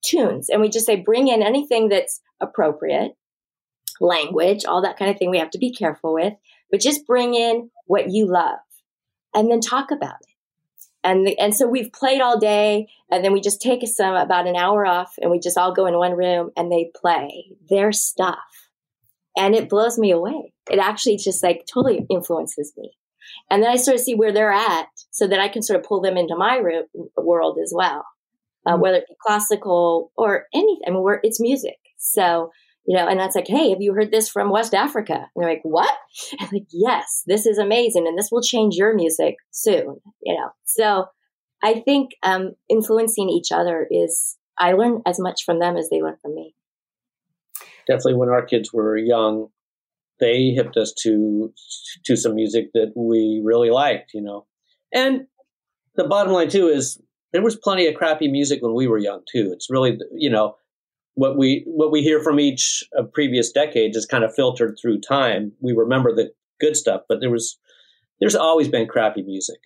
tunes. And we just say, bring in anything that's appropriate language, all that kind of thing we have to be careful with, but just bring in what you love and then talk about it. And, the, and so we've played all day and then we just take some about an hour off and we just all go in one room and they play their stuff. And it blows me away. It actually just like totally influences me. And then I sort of see where they're at so that I can sort of pull them into my world as well, uh, mm-hmm. whether it be classical or anything. I mean, it's music. So you know, and that's like, hey, have you heard this from West Africa? And they're like, what? [LAUGHS] I'm like, yes, this is amazing, and this will change your music soon. You know, so I think um, influencing each other is I learn as much from them as they learn from me. Definitely, when our kids were young, they hipped us to to some music that we really liked. You know, and the bottom line too is there was plenty of crappy music when we were young too. It's really you know what we what we hear from each of previous decades is kind of filtered through time. We remember the good stuff, but there was there's always been crappy music.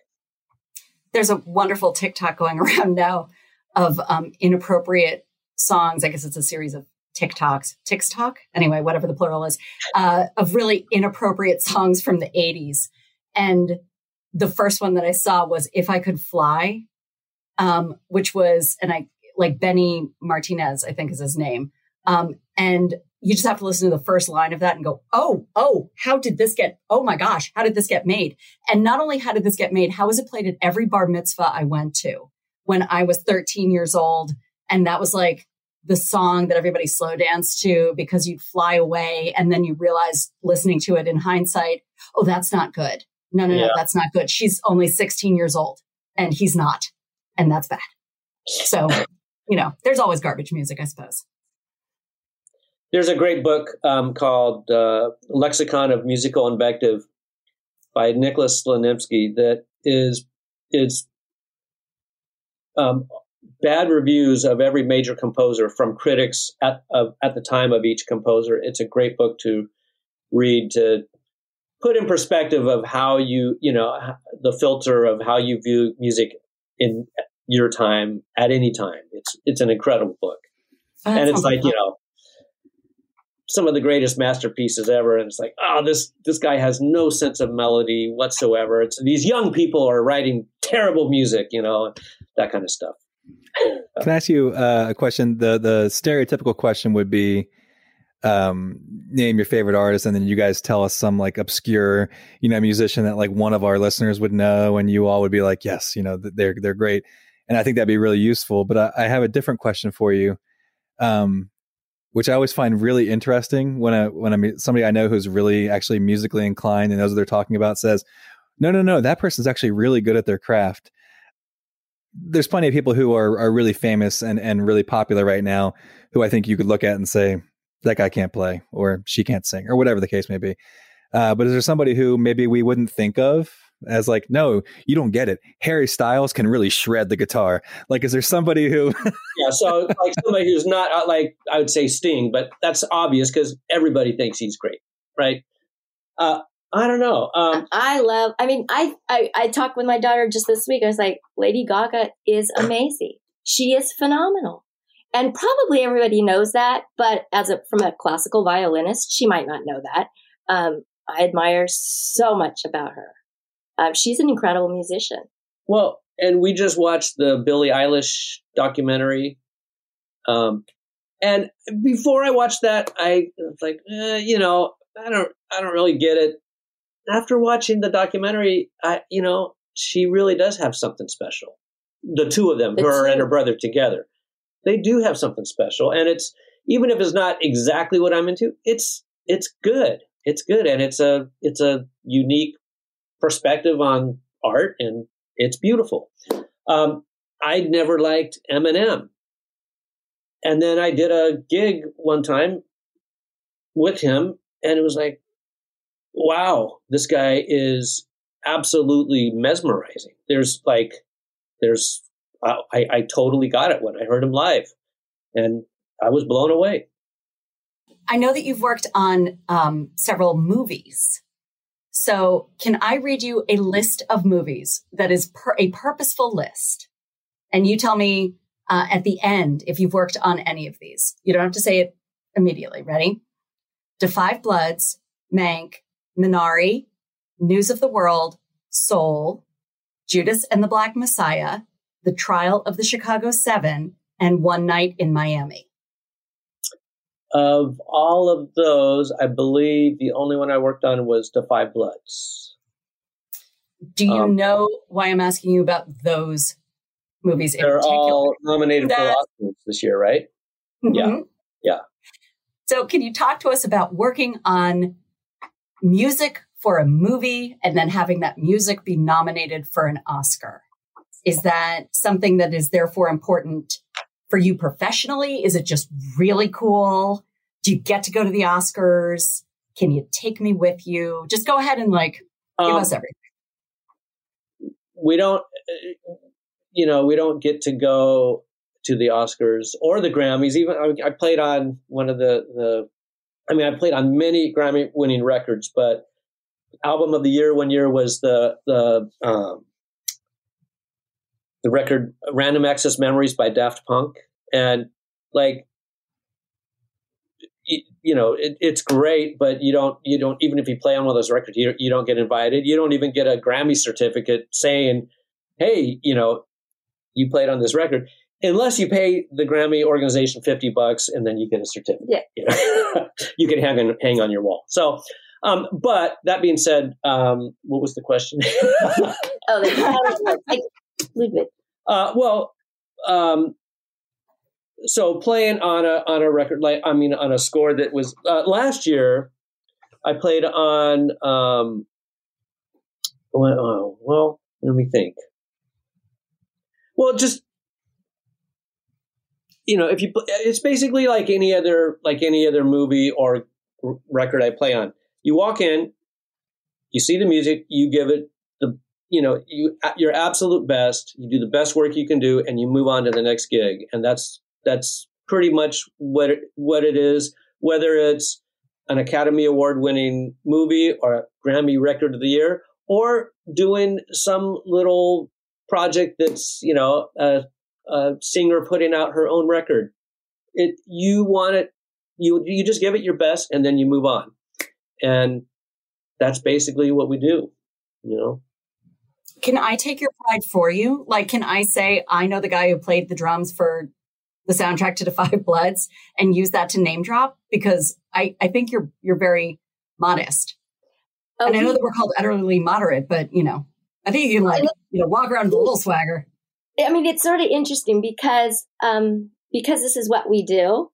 There's a wonderful TikTok going [LAUGHS] around now of um, inappropriate songs. I guess it's a series of TikToks, TikTok, anyway, whatever the plural is, uh, of really inappropriate songs from the 80s. And the first one that I saw was If I Could Fly, um, which was, and I like Benny Martinez, I think is his name. Um, and you just have to listen to the first line of that and go, oh, oh, how did this get, oh my gosh, how did this get made? And not only how did this get made, how was it played at every bar mitzvah I went to when I was 13 years old? And that was like the song that everybody slow danced to because you'd fly away and then you realize listening to it in hindsight, oh, that's not good. No, no, yeah. no, that's not good. She's only 16 years old and he's not. And that's bad. So you know, there's always garbage music, I suppose. There's a great book um, called uh, Lexicon of Musical Invective by Nicolas Slonimsky that is is um, bad reviews of every major composer from critics at uh, at the time of each composer. It's a great book to read to put in perspective of how you you know the filter of how you view music in your time at any time. It's it's an incredible book, oh, and it's like you know some of the greatest masterpieces ever. And it's like, oh, this this guy has no sense of melody whatsoever. It's these young people are writing terrible music, you know, that kind of stuff. Can I ask you uh, a question? The the stereotypical question would be, um, name your favorite artist, and then you guys tell us some like obscure, you know, musician that like one of our listeners would know, and you all would be like, yes, you know, they're they're great and I think that'd be really useful. But I, I have a different question for you, um, which I always find really interesting when I when I meet somebody I know who's really actually musically inclined and knows what they're talking about says, "No, no, no, that person's actually really good at their craft." There's plenty of people who are are really famous and and really popular right now who I think you could look at and say that guy can't play or she can't sing or whatever the case may be. Uh, but is there somebody who maybe we wouldn't think of as like, no, you don't get it. Harry Styles can really shred the guitar. Like, is there somebody who? [LAUGHS] yeah, so like somebody who's not uh, like I would say Sting, but that's obvious because everybody thinks he's great, right? Uh, I don't know. Um, I love. I mean, I, I I talked with my daughter just this week. I was like, Lady Gaga is [LAUGHS] amazing. She is phenomenal, and probably everybody knows that. But as a from a classical violinist, she might not know that. Um, I admire so much about her Um, she's an incredible musician. Well, and we just watched the Billie Eilish documentary. Um, and before I watched that, I was like, eh, you know, I don't, I don't really get it. After watching the documentary, I, you know, she really does have something special. The two of them, The her two. and her brother together, they do have something special. And it's even if it's not exactly what I'm into, it's it's good. It's good, and it's a it's a unique perspective on art, and it's beautiful. Um, I'd never liked Eminem, and then I did a gig one time with him, and it was like, wow, this guy is absolutely mesmerizing. There's like, there's, I, I I totally got it when I heard him live, and I was blown away. I know that you've worked on um, several movies. So, can I read you a list of movies that is per- a purposeful list? And you tell me uh, at the end if you've worked on any of these. You don't have to say it immediately. Ready? Five Bloods, Mank, Minari, News of the World, Soul, Judas and the Black Messiah, The Trial of the Chicago Seven, and One Night in Miami. Of all of those, I believe the only one I worked on was The Five Bloods. Do you Um, know why I'm asking you about those movies They're particular? all nominated for Oscars this year, right? yeah, Mhm. yeah. So, can you talk to us about working on music for a movie and then having that music be nominated for an Oscar? Is that something that is therefore important for you professionally? Is it just really cool? Do you get to go to the Oscars? Can you take me with you? Just go ahead and like give Um, us everything. we don't, uh, you know, we don't get to go to the Oscars or the Grammys. Even I, I played on one of the the. I mean, I played on many Grammy winning records, but album of the year one year was the the um, the record "Random Access Memories" by Daft Punk, and like you know it, it's great but you don't you don't even if you play on one of those records you, you don't get invited. You don't even get a grammy certificate saying hey you know you played on this record unless you pay the grammy organization 50 bucks and then you get a certificate Yeah. you, know? [LAUGHS] you can hang on, hang on your wall so um, but that being said um, what was the question [LAUGHS] Oh, like, Uh, well, um, so playing on a on a record like I mean on a score that was uh, last year, I played on. Um, well, oh, well, let me think. Well, just you know, if you it's basically like any other like any other movie or record I play on. You walk in, you see the music, you give it the you know you your absolute best you do the best work you can do and you move on to the next gig and that's that's pretty much what it, what it is whether it's an academy award winning movie or a grammy record of the year or doing some little project that's you know a, a singer putting out her own record it you want it you you just give it your best and then you move on and that's basically what we do you know Can I take your pride for you? Like, can I say, I know the guy who played the drums for the soundtrack to Defy [LAUGHS] Bloods and use that to name drop? Because I, I think you're, you're very modest. Oh, and I know that we're called utterly moderate, but you know, I think you can like, you know, walk around with a little swagger. I mean, it's sort of interesting because um, because this is what we do.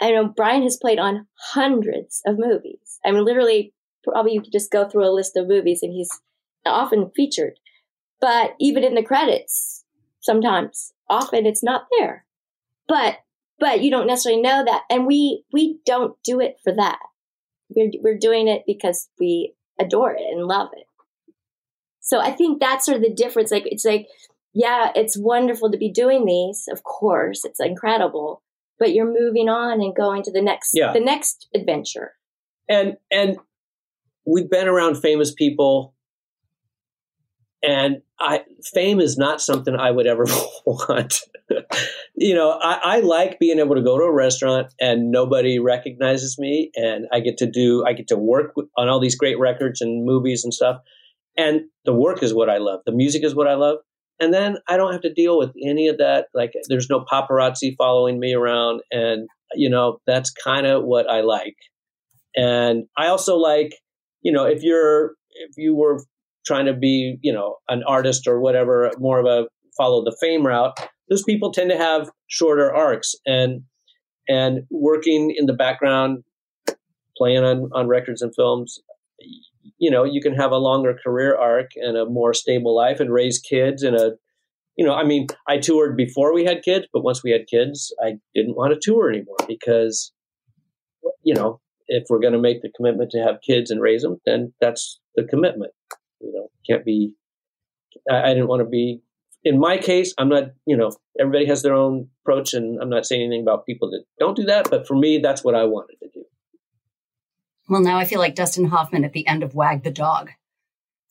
I know Brian has played on hundreds of movies. I mean, literally, probably you could just go through a list of movies, and he's often featured. But even in the credits, sometimes, often it's not there. But but you don't necessarily know that, and we we don't do it for that. We're we're doing it because we adore it and love it. So I think that's sort of the difference. Like it's like yeah, it's wonderful to be doing these. Of course, it's incredible. But you're moving on and going to the next Yeah. the next adventure. and and we've been around famous people and I fame is not something I would ever [LAUGHS] want. you know, I, I like being able to go to a restaurant and nobody recognizes me, and I get to do, I get to work with, on all these great records and movies and stuff, and the work is what I love. The music is what I love. And then I don't have to deal with any of that. Like there's no paparazzi following me around. And, you know, that's kind of what I like. And I also like, you know, if you're, if you were trying to be, you know, an artist or whatever, more of a follow the fame route, those people tend to have shorter arcs and, and working in the background, playing on, on records and films, you know, you can have a longer career arc and a more stable life and raise kids in a, you know, I mean, I toured before we had kids, but once we had kids, I didn't want to tour anymore because, you know, if we're going to make the commitment to have kids and raise them, then that's the commitment. You know, can't be, I, I didn't want to be, in my case, I'm not, you know, everybody has their own approach and I'm not saying anything about people that don't do that, but for me, that's what I wanted to do. Well, now I feel like Dustin Hoffman at the end of Wag the Dog.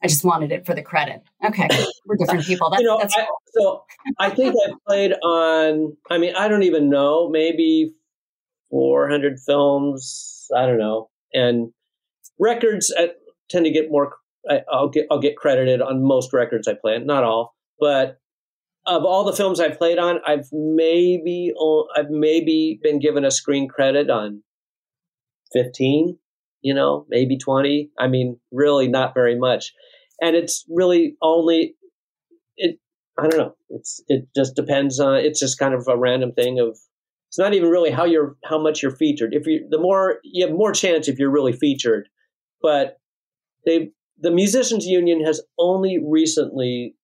I just wanted it for the credit. Okay, we're different [LAUGHS] people. That's, you know, that's I, so I think I played on. I mean, I don't even know. Maybe 400 films. I don't know. And records I tend to get more. I, will get I'll get credited on most records I play on. Not all, but of all the films I've played on, I've maybe I've maybe been given a screen credit on 15 you know, maybe 20. I mean, really not very much. And it's really only, it, I don't know. It's, it just depends on, it's just kind of a random thing of, it's not even really how you're, how much you're featured. If you, the more, you have more chance if you're really featured, but they, the musicians union has only recently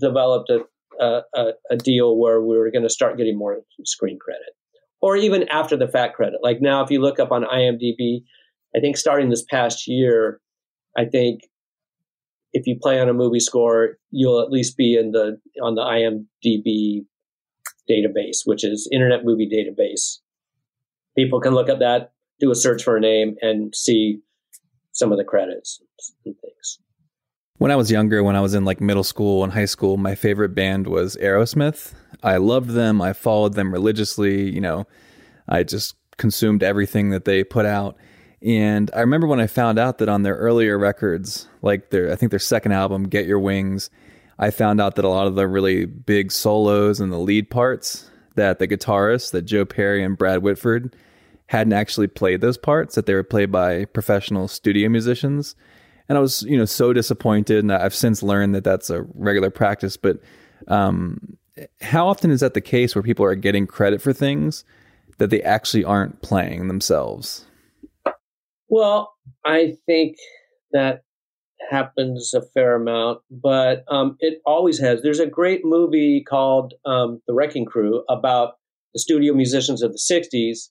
developed a, a, a deal where we were going to start getting more screen credit or even after the fact credit. Like now, if you look up on IMDb, I think starting this past year, I think if you play on a movie score, you'll at least be in the on the IMDb database, which is Internet Movie Database. People can look at that, do a search for a name, and see some of the credits and things. When I was younger, when I was in like middle school and high school, my favorite band was Aerosmith. I loved them. I followed them religiously. You know, I just consumed everything that they put out. And I remember when I found out that on their earlier records, like their I think their second album, Get Your Wings, I found out that a lot of the really big solos and the lead parts that the guitarists, that Joe Perry and Brad Whitford hadn't actually played those parts, that they were played by professional studio musicians. And I was, you know, so disappointed. And I've since learned that that's a regular practice. But um, how often is that the case where people are getting credit for things that they actually aren't playing themselves? Well, I think that happens a fair amount, but um, it always has. There's a great movie called um, The Wrecking Crew about the studio musicians of the 60s.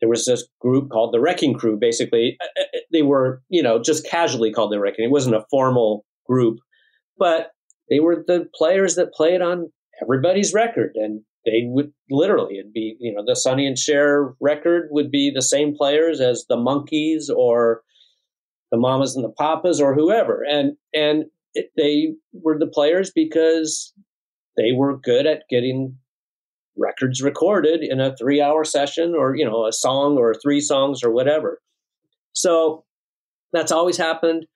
There was this group called The Wrecking Crew, basically. Uh, uh, they were, you know, just casually called The Wrecking. It wasn't a formal group, but they were the players that played on everybody's record. And they would literally it'd be you know the Sonny and Cher record would be the same players as the Monkees or the Mamas and the Papas or whoever, and and it, they were the players because they were good at getting records recorded in a three hour session or you know a song or three songs or whatever. So that's always happened.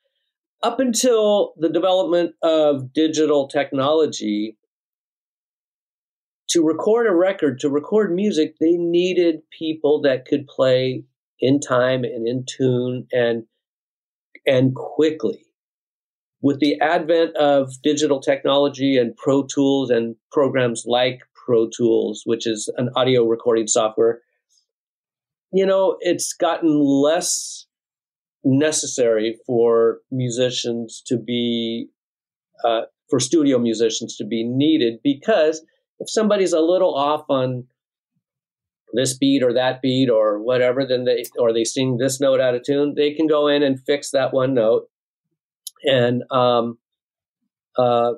Up until the development of digital technology to record a record, to record music, they needed people that could play in time and in tune and and quickly. With the advent of digital technology and Pro Tools and programs like Pro Tools, which is an audio recording software, you know, it's gotten less necessary for musicians to be, uh, for studio musicians to be needed because if somebody's a little off on this beat or that beat or whatever, then they or they sing this note out of tune, they can go in and fix that one note, and um, uh,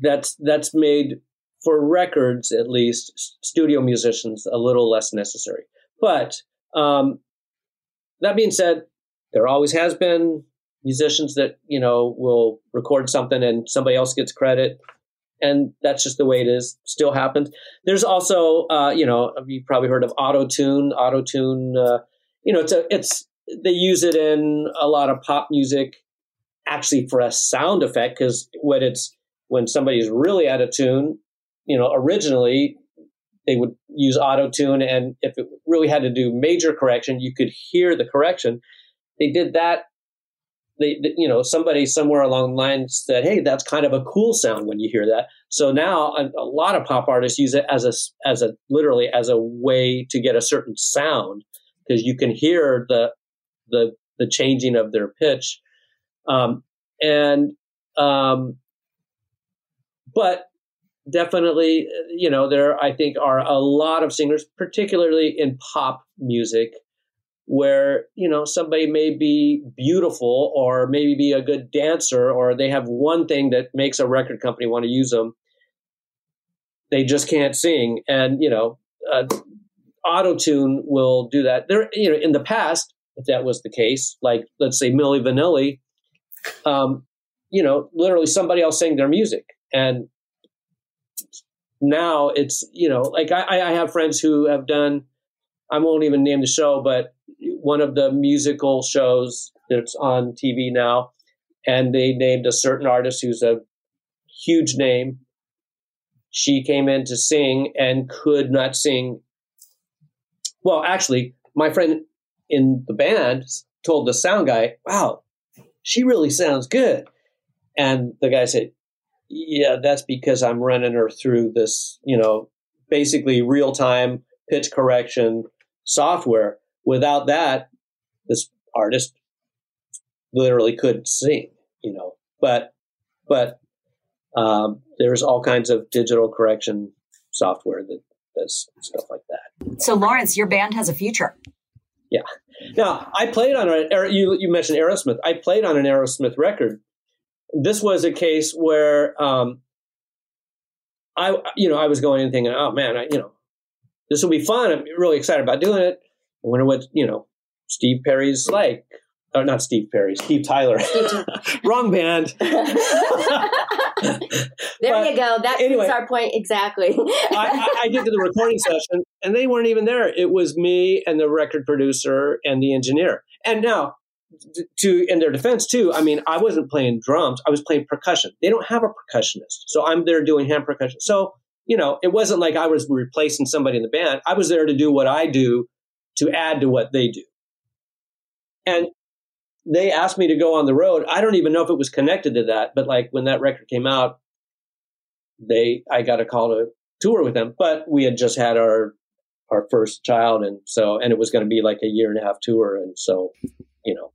that's that's made for records at least studio musicians a little less necessary. But um, that being said, there always has been musicians that you know will record something and somebody else gets credit and that's just the way it is. Still happens. There's also, uh, you know, you've probably heard of auto tune. Auto tune, uh, you know, it's a, it's they use it in a lot of pop music actually for a sound effect because when it's when somebody's really out of tune, you know, originally they would use auto tune, and if it really had to do major correction, you could hear the correction. They did that. They, you know, somebody somewhere along the line said, "Hey, that's kind of a cool sound when you hear that." So now a, a lot of pop artists use it as a as a literally as a way to get a certain sound because you can hear the the the changing of their pitch, um, and um, but definitely, you know, there I think are a lot of singers, particularly in pop music, where you know somebody may be beautiful or maybe be a good dancer or they have one thing that makes a record company want to use them they just can't sing and you know uh, auto tune will do that. There you know in the past if that was the case like let's say Milli Vanilli um, you know literally somebody else sang their music and now it's you know like I, I have friends who have done I won't even name the show, but one of the musical shows that's on TV now, and they named a certain artist who's a huge name. She came in to sing and could not sing. Well, actually, my friend in the band told the sound guy, "Wow, she really sounds good." And the guy said, "Yeah, that's because I'm running her through this, you know, basically real time pitch correction software. Without that, this artist literally couldn't sing, you know. But but um, there's all kinds of digital correction software that does stuff like that. So Lawrence, your band has a future. Yeah. Now I played on a you you mentioned Aerosmith. I played on an Aerosmith record. This was a case where um, I you know I was going and thinking, oh man, I you know this will be fun. I'm really excited about doing it. I wonder what, you know, Steve Perry's like. Or not Steve Perry, Steve Tyler. [LAUGHS] Wrong band. [LAUGHS] there but you go. That anyway, our point exactly. I, I, I get to the recording session, and they weren't even there. It was me and the record producer and the engineer. And now, to in their defense too, I mean, I wasn't playing drums. I was playing percussion. They don't have a percussionist, so I'm there doing hand percussion. So you know, it wasn't like I was replacing somebody in the band. I was there to do what I do to add to what they do. And they asked me to go on the road. I don't even know if it was connected to that, but like when that record came out, they I got a call to tour with them, but we had just had our our first child and so and it was going to be like a year and a half tour and so, you know.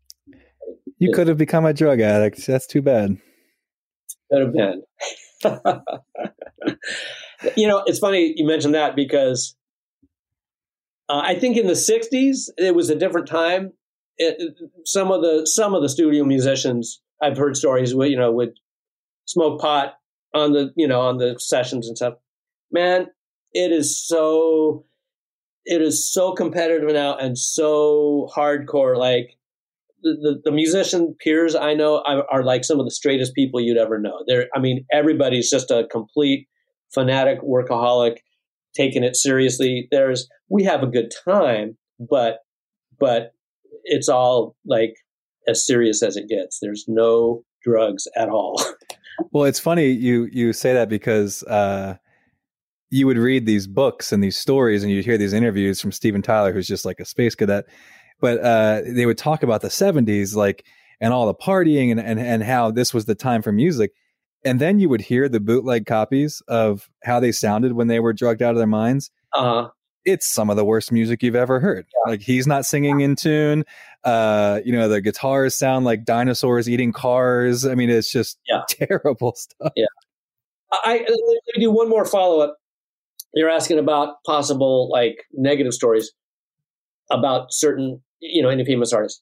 You could have become a drug addict. That's too bad. Could have been. [LAUGHS] you know, it's funny you mentioned that because uh, I think in the '60s it was a different time. It, some of the some of the studio musicians I've heard stories with you know would smoke pot on the you know on the sessions and stuff. Man, it is so it is so competitive now and so hardcore. Like the, the, the, musician peers I know are, are, like some of the straightest people you'd ever know. They're, I mean, everybody's just a complete fanatic workaholic, taking it seriously. There's, we have a good time, but, but it's all like as serious as it gets. There's no drugs at all. [LAUGHS] well, it's funny you, you say that because, uh, you would read these books and these stories and you'd hear these interviews from Steven Tyler, who's just like a space cadet but uh, they would talk about the 70s like and all the partying and, and and how this was the time for music and then you would hear the bootleg copies of how they sounded when they were drugged out of their minds uh-huh. it's some of the worst music you've ever heard yeah. like he's not singing in tune uh, you know the guitars sound like dinosaurs eating cars i mean it's just yeah. [LAUGHS] terrible stuff yeah i let me do one more follow-up you're asking about possible like negative stories about certain you know, any famous artist.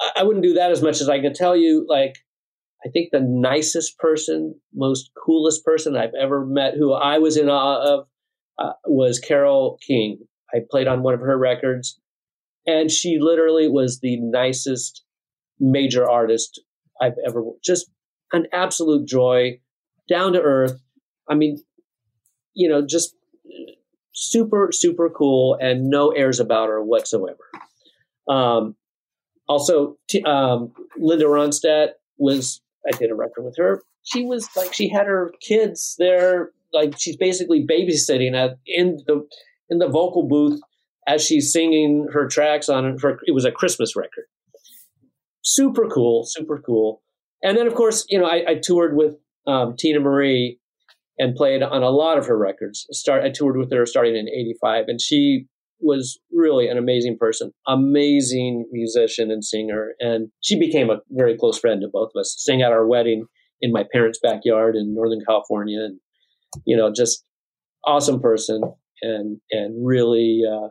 I, I wouldn't do that as much as I can tell you, like, I think the nicest person, most coolest person I've ever met who I was in awe of uh, was Carole King. I played on one of her records, and she literally was the nicest major artist I've ever just an absolute joy, down to earth. I mean, you know, just super, super cool and no airs about her whatsoever. Um, also, t- um, Linda Ronstadt, was I did a record with her. She was like she had her kids there, like she's basically babysitting at in the in the vocal booth as she's singing her tracks on it. it was a Christmas record. Super cool, super cool. And then of course, you know, I, I toured with um, Teena Marie and played on a lot of her records. Start I toured with her starting in '85, and she was really an amazing person, amazing musician and singer, and she became a very close friend to both of us. Sang at our wedding in my parents' backyard in Northern California, and you know, just awesome person, and and really uh.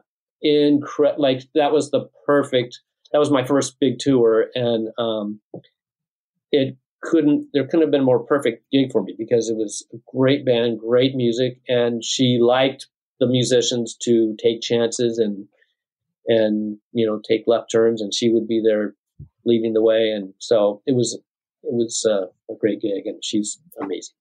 Like that was the perfect. That was my first big tour, and um, it couldn't there couldn't have been a more perfect gig for me because it was a great band, great music, and she liked the musicians to take chances and and you know take left turns, and she would be there leading the way, and so it was it was uh, a great gig, and she's amazing.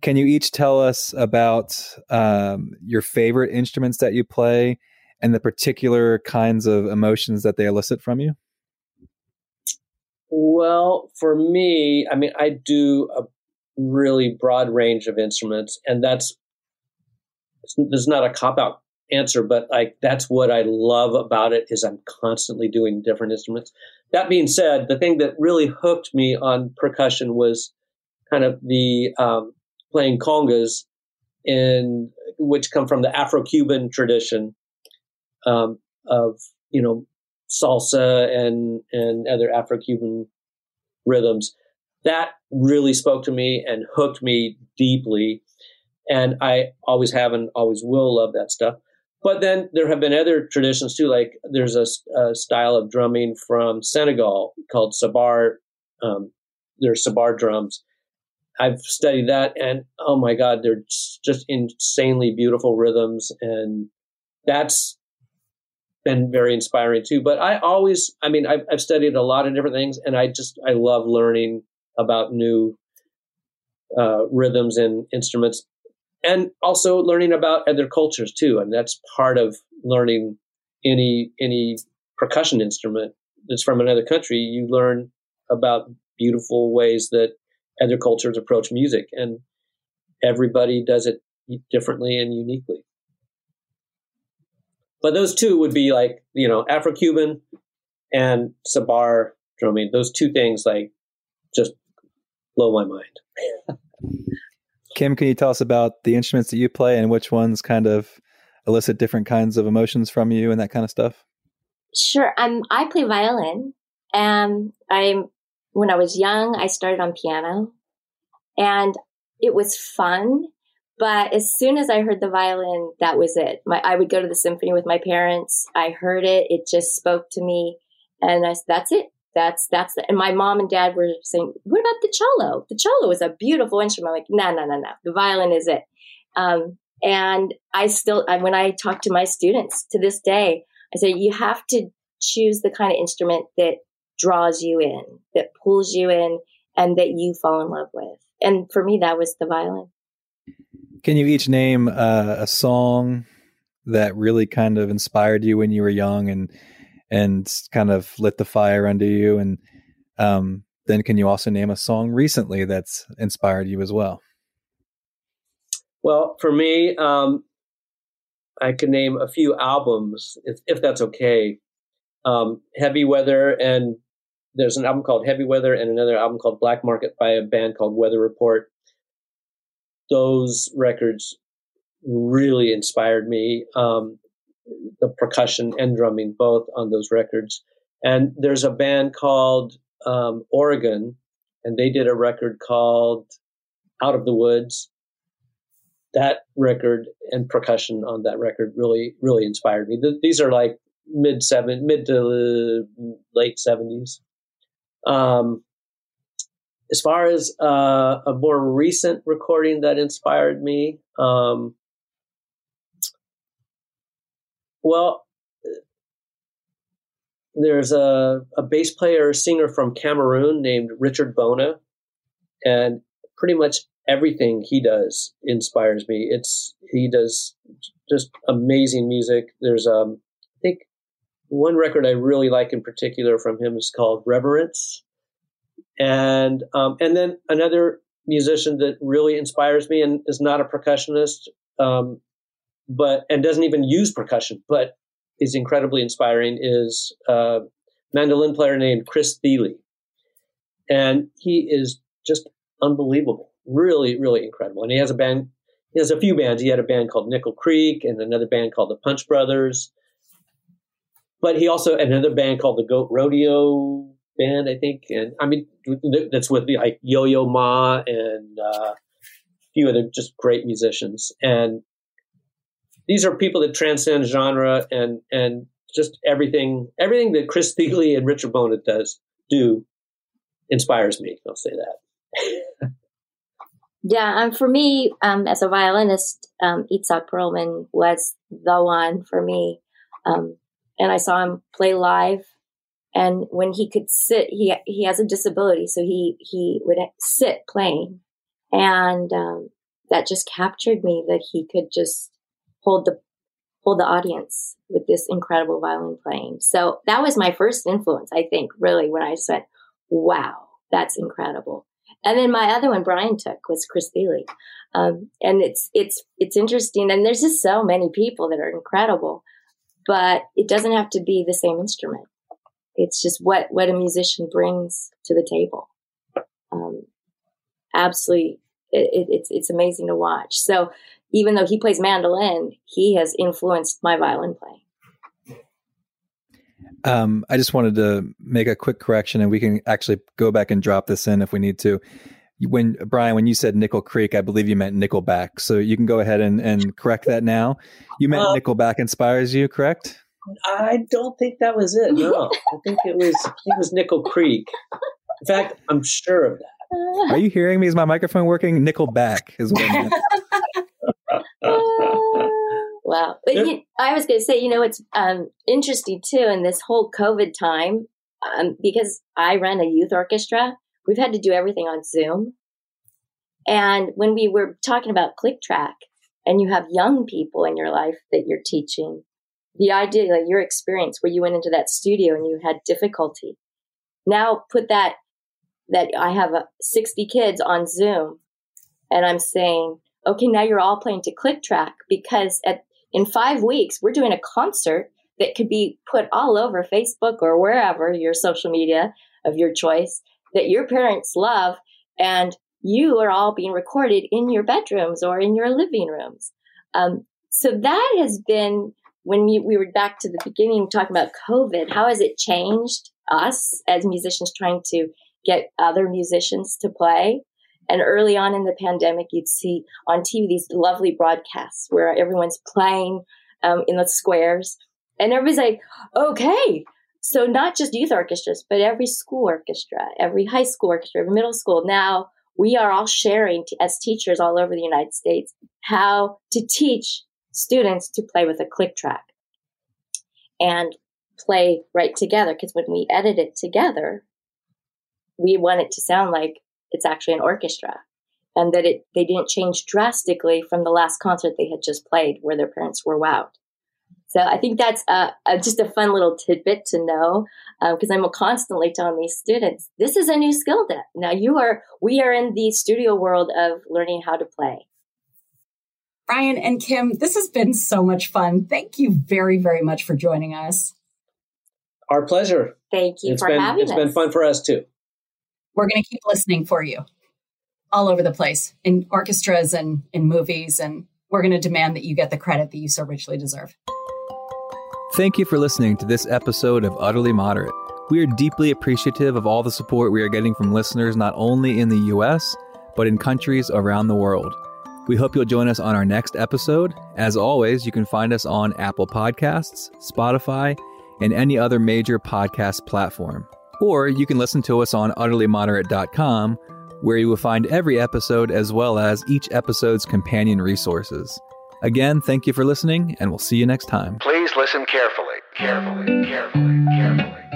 Can you each tell us about um, your favorite instruments that you play and the particular kinds of emotions that they elicit from you? Well, for me, I mean, I do a really broad range of instruments, and that's there's not a cop out answer, but like that's what I love about it is I'm constantly doing different instruments. That being said, the thing that really hooked me on percussion was kind of the um, playing congas, in which come from the Afro-Cuban tradition um, of you know salsa and and other Afro-Cuban rhythms. That really spoke to me and hooked me deeply, and I always have and always will love that stuff. But then there have been other traditions too. Like there's a, a style of drumming from Senegal called sabar. Um, there's sabar drums. I've studied that, and oh my god, they're just insanely beautiful rhythms, and that's been very inspiring too. But I always, I mean, I've, I've studied a lot of different things, and I just I love learning about new uh, rhythms and instruments, and also learning about other cultures too. And that's part of learning any any percussion instrument that's from another country. You learn about beautiful ways that other cultures approach music, and everybody does it differently and uniquely. But those two would be like, you know, Afro Cuban and Sabar drumming. Those two things like just blow my mind. [LAUGHS] Kim, can you tell us about the instruments that you play and which ones kind of elicit different kinds of emotions from you and that kind of stuff? Sure. Um, I play violin. And I'm when I was young, I started on piano, and it was fun but as soon as I heard the violin, that was it. My, I would go to the symphony with my parents. I heard it. It just spoke to me. And I, that's it. That's, that's, the, and my mom and dad were saying, what about the cello? The cello is a beautiful instrument. I'm like, no, no, no, no. The violin is it. Um, and I still, I, when I talk to my students to this day, I say, you have to choose the kind of instrument that draws you in, that pulls you in, and that you fall in love with. And for me, that was the violin. Can you each name uh, a song that really kind of inspired you when you were young and and kind of lit the fire under you? And um, then can you also name a song recently that's inspired you as well? Well, for me, um, I can name a few albums if, if that's okay. Um, Heavy Weather and there's an album called Heavy Weather and another album called Black Market by a band called Weather Report those records really inspired me. Um, the percussion and drumming both on those records. And there's a band called um, Oregon, and they did a record called Out of the Woods. That record and percussion on that record really, really inspired me. these are like mid seven, mid to late seventies. Um, as far as uh, a more recent recording that inspired me, um, well, there's a, a bass player, singer from Cameroon named Richard Bona, and pretty much everything he does inspires me. It's he does just amazing music. There's um, I think one record I really like in particular from him is called Reverence and um, and then another musician that really inspires me and is not a percussionist, um, but and doesn't even use percussion, but is incredibly inspiring is a mandolin player named Chris Thile, and he is just unbelievable, really, really incredible. And he has a band. He has a few bands. He had a band called Nickel Creek and another band called the Punch Brothers. But he also had another band called the Goat Rodeo band, I think. And I mean, that's with like Yo Yo Ma and uh, a few other just great musicians. And these are people that transcend genre and and just everything everything that Chris Thile and Richard Bona does do inspires me. I'll say that. [LAUGHS] yeah, um, for me, um, as a violinist, um, Itzhak Perlman was the one for me. Um, and I saw him play live and when he could sit, he he has a disability, so he he would sit playing, and um, that just captured me that he could just hold the hold the audience with this incredible violin playing. So that was my first influence, I think, really, when I went, "Wow, that's incredible." And then my other one, Brian took, was Chris Thile. Um, and it's it's it's interesting, and there's just so many people that are incredible, but it doesn't have to be the same instrument it's just what what a musician brings to the table. Um, absolutely, it, it, it's it's amazing to watch. So even though he plays mandolin, he has influenced my violin playing. Um, I just wanted to make a quick correction, and we can actually go back and drop this in if we need to. When Brian, when you said Nickel Creek, I believe you meant Nickelback. So you can go ahead and, and correct that now. You meant uh, Nickelback inspires you, correct? I don't think that was it. No, [LAUGHS] I think it was it was Nickel Creek. In fact, I'm sure of that. Are you hearing me? Is my microphone working? Nickelback is what I [LAUGHS] wow. But you, I was going to say, you know, it's um, interesting too in this whole COVID time um, because I run a youth orchestra. We've had to do everything on Zoom. And when we were talking about Click Track, and you have young people in your life that you're teaching, the idea, like your experience where you went into that studio and you had difficulty. Now put that, that I have 60 kids on Zoom and I'm saying, okay, now you're all playing to click track because at, in five weeks, we're doing a concert that could be put all over Facebook or wherever your social media of your choice that your parents love. And you are all being recorded in your bedrooms or in your living rooms. Um, so that has been when we, we were back to the beginning talking about COVID, how has it changed us as musicians trying to get other musicians to play? And early on in the pandemic, you'd see on TV these lovely broadcasts where everyone's playing um, in the squares. And everybody's like, okay. So not just youth orchestras, but every school orchestra, every high school orchestra, every middle school. Now we are all sharing as teachers all over the United States how to teach students to play with a click track and play right together. Because when we edit it together, we want it to sound like it's actually an orchestra and that it they didn't change drastically from the last concert they had just played where their parents were wowed. So I think that's a, a, just a fun little tidbit to know because um, I'm constantly telling these students this is a new skill set. Now you are we are in the studio world of learning how to play. Brian and Kim, this has been so much fun. Thank you very, very much for joining us. Our pleasure. Thank you it's for been, having it's us. It's been fun for us too. We're going to keep listening for you all over the place in orchestras and in movies, and we're going to demand that you get the credit that you so richly deserve. Thank you for listening to this episode of Utterly Moderate. We are deeply appreciative of all the support we are getting from listeners not only in the US, but in countries around the world. We hope you'll join us on our next episode. As always, you can find us on Apple Podcasts, Spotify, and any other major podcast platform. Or you can listen to us on utterlymoderate.com, where you will find every episode as well as each episode's companion resources. Again, thank you for listening, and we'll see you next time. Please listen carefully, carefully, carefully, carefully.